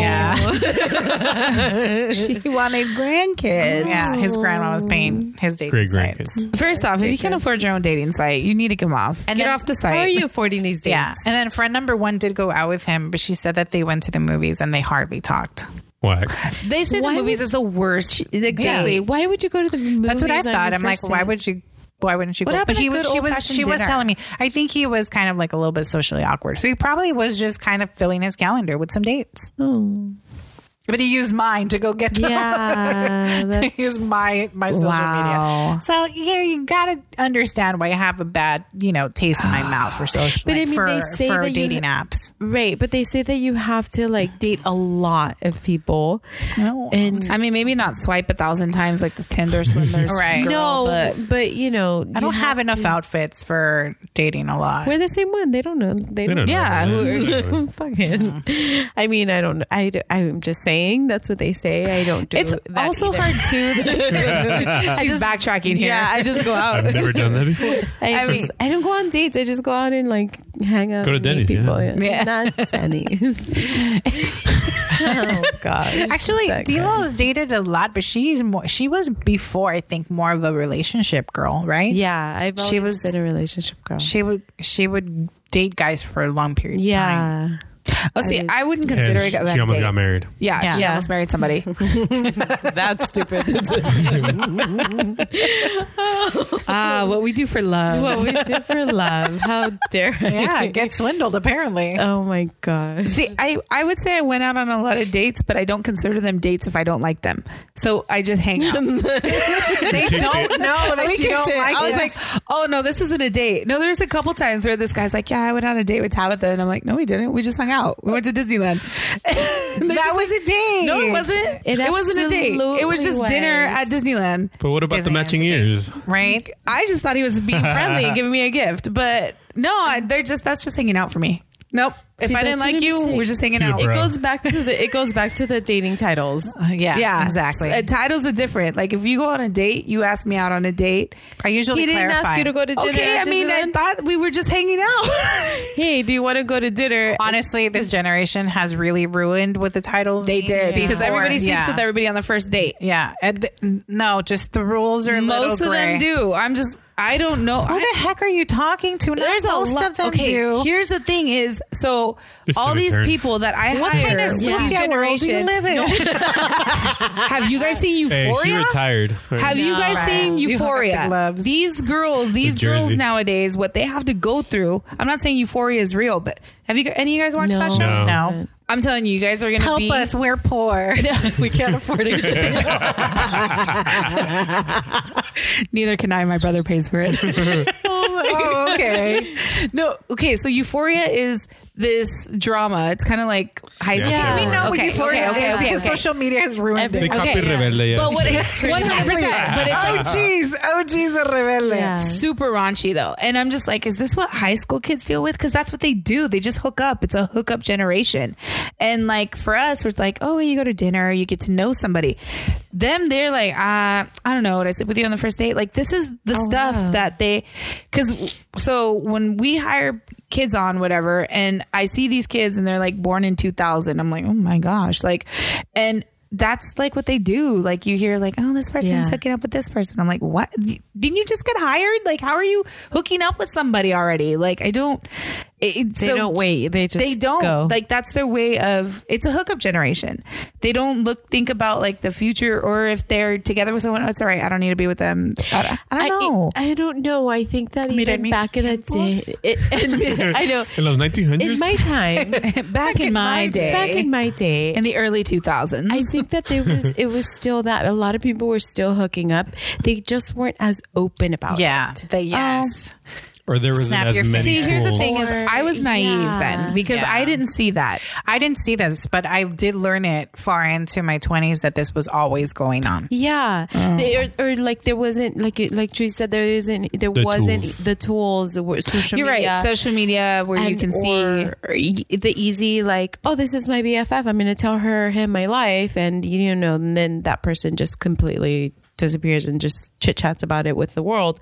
Yeah. she wanted grandkids. Yeah, his grandma was paying his dating Great sites. grandkids. First off, if you can't afford your own dating site, you need to come off. And Get then- off the site. How are you affording these dates? Yeah, and then friend number one did go out with him, but she said that they went to the movies and they hardly talked. Whack. They say Why the movies would- is the worst. Exactly. Why would you go to the movies? That's what I thought. I'm like, why would you? Why wouldn't you What go? But he was. She was. She was telling me. I think he was kind of like a little bit socially awkward. So he probably was just kind of filling his calendar with some dates. Oh. But he used mine to go get them. Yeah, that's- he used my my social Wow. media. So you you gotta understand why I have a bad you know taste in my mouth for social. But I mean, for they say for that you- dating apps. right. But they say that you have to like date a lot of people, No. and I mean, maybe not swipe a thousand times like the Tinder swindlers. Right. girl, no, but but, you know, I don't have enough outfits for dating a lot. We're the same one. They don't know. They, They don't know. Yeah, who- Exactly. Fucking. Mm-hmm. I mean, I don't. I. I'm just saying. That's what they say. I don't do. it's that also either. hard too. She's backtracking here. Yeah, I just go out. I've never done that before. I, I just, mean- I don't go on dates. I just go out and like hang out. Go to and meet Denny's, people. yeah. Yeah. Not Denny's. oh gosh. Actually, That D'Lo's dated a lot, but she's more. She was before, I think, more of a relationship girl, right? Yeah, I've She was- been a relationship girl. She would. She would date guys for a long period of time. Yeah. Oh, see, was- I wouldn't consider And it. she that almost got married. Yeah, Yeah. she Yeah. almost married somebody. That's stupid. Ah, what we do for love. what we do for love. How dare I? Yeah, get swindled apparently. Oh my gosh. See, I, I would say I went out on a lot of dates, but I don't consider them dates if I don't like them. So I just hang out. they don't know that We you don't it. like I was them. like, oh no, this isn't a date. No, there's a couple times where this guy's like, yeah, I went on a date with Tabitha, and I'm like, no, we didn't. We just hung out. We went to Disneyland. That just was a date. no, it wasn't. It It, wasn't a date. It was just absolutely dinner at Disneyland. But what about the matching ears? right. I just thought he was being friendly and giving me a gift, but no, I, they're just that's just hanging out for me. Nope. If See, I didn't like you, saying. we're just hanging out. bro. It goes back to the it goes back to the dating titles. Uh, yeah, Yeah, exactly. Uh, titles are different. Like if you go on a date, you ask me out on a date. I usually He didn't clarify. ask you to go to dinner. Okay, at I mean, I thought we were just hanging out. hey, do you want to go to dinner? Honestly, this generation has really ruined with the titles. they did because everybody sleeps yeah. with everybody on the first date. Yeah, and th- no, just the rules are a little Most of them do. I'm just, I don't know. Who I, the heck are you talking to? Not there's most a lot of them okay, do. Here's the thing: is so It's all these turn. people that I what hire kind of with these world do you live in? Have you guys seen Hey, she Euphoria? retired. Have you guys Right. seen You hung up the Euphoria? gloves. These girls, these The girls nowadays, what they have to go through. I'm not saying Euphoria is real, but have you any of you guys watched that show? No. I'm telling you, you guys are gonna help be. us. We're poor. we can't afford it. Neither can I. My brother pays for it. oh, okay. no, okay. So Euphoria is this drama. It's kind of like high Yeah, school. it's We everywhere. know what Okay, Euphoria okay, is okay, because okay. social media has ruined The it. Okay. copy rebelde, yes. But what? One hundred percent. But it's Oh, like jeez. Oh, jeez, a rebelde. Yeah. super raunchy though. And I'm just like, is this what high school kids deal with? Because that's what they do. They just hook up. It's a hookup generation. And like for us, it's like, oh, you go to dinner, you get to know somebody. Them, they're like, uh, I don't know. Would I sleep with you on the first date? Like this is the stuff wow. that they, because so when we hire kids on whatever, and I see these kids and they're like born in 2000, I'm like, oh my gosh, like, and. That's like what they do. Like you hear, like, oh, this person's Yeah. hooking up with this person. I'm like, what? Didn't you just get hired? Like, how are you hooking up with somebody already? Like, I don't. It, it- They so don't wait. They just They don't. go. Like that's their way of. It's a hookup generation. They don't look think about like the future or if they're together with someone. Oh, it's all right. I don't need to be with them. I, I don't know. I, I don't know. I think that Mira, even back in the day, it, it- I know. In los 1900s? In my time, back in my day, back in my day, in the early 2000s. I think that there was it was still that a lot of people were still hooking up. They just weren't as open about Yeah. it. The yes. Oh. Or there wasn't Snap as your many See, tools. here's the thing: is I was naive yeah. then because Yeah. I didn't see that. I didn't see this, but I did learn it far into my 20s that this was always going on. Yeah, oh. They- or, or like there wasn't like you- like Tree said there isn't there The wasn't tools. the tools the wo- social You're media. right. Social media where you and- can see. or- or y- the easy like oh this is my BFF I'm going to tell her him my life and you know and then that person just completely disappears and just chit chats about it with the world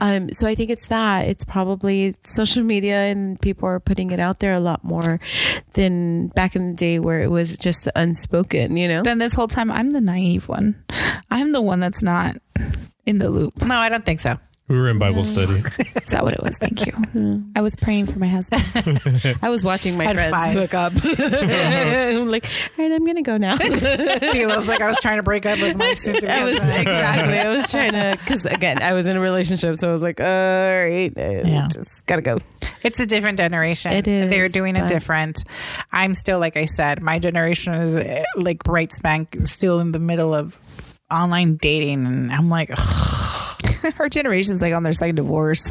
um so I think it's that it's probably social media and people are putting it out there a lot more than back in the day where it was just the unspoken you know Then this whole time, I'm the naive one. I'm the one that's not in the loop. No, I don't think so. We were in Bible study. Is that what it was? Thank you. I was praying for my husband. I was watching my At friends five. hook up I'm like all right I'm going to go now It was like, I was trying to break up with my sister. I was exactly. I was trying to because again, I was in a relationship, so I was like, all right, I Yeah. just gotta go. It's a different generation. It is, They're doing it but- different. I'm still, like I said, my generation is eh, like bright spank, still in the middle of online dating. And I'm like, ugh. Her generation's like on their second divorce.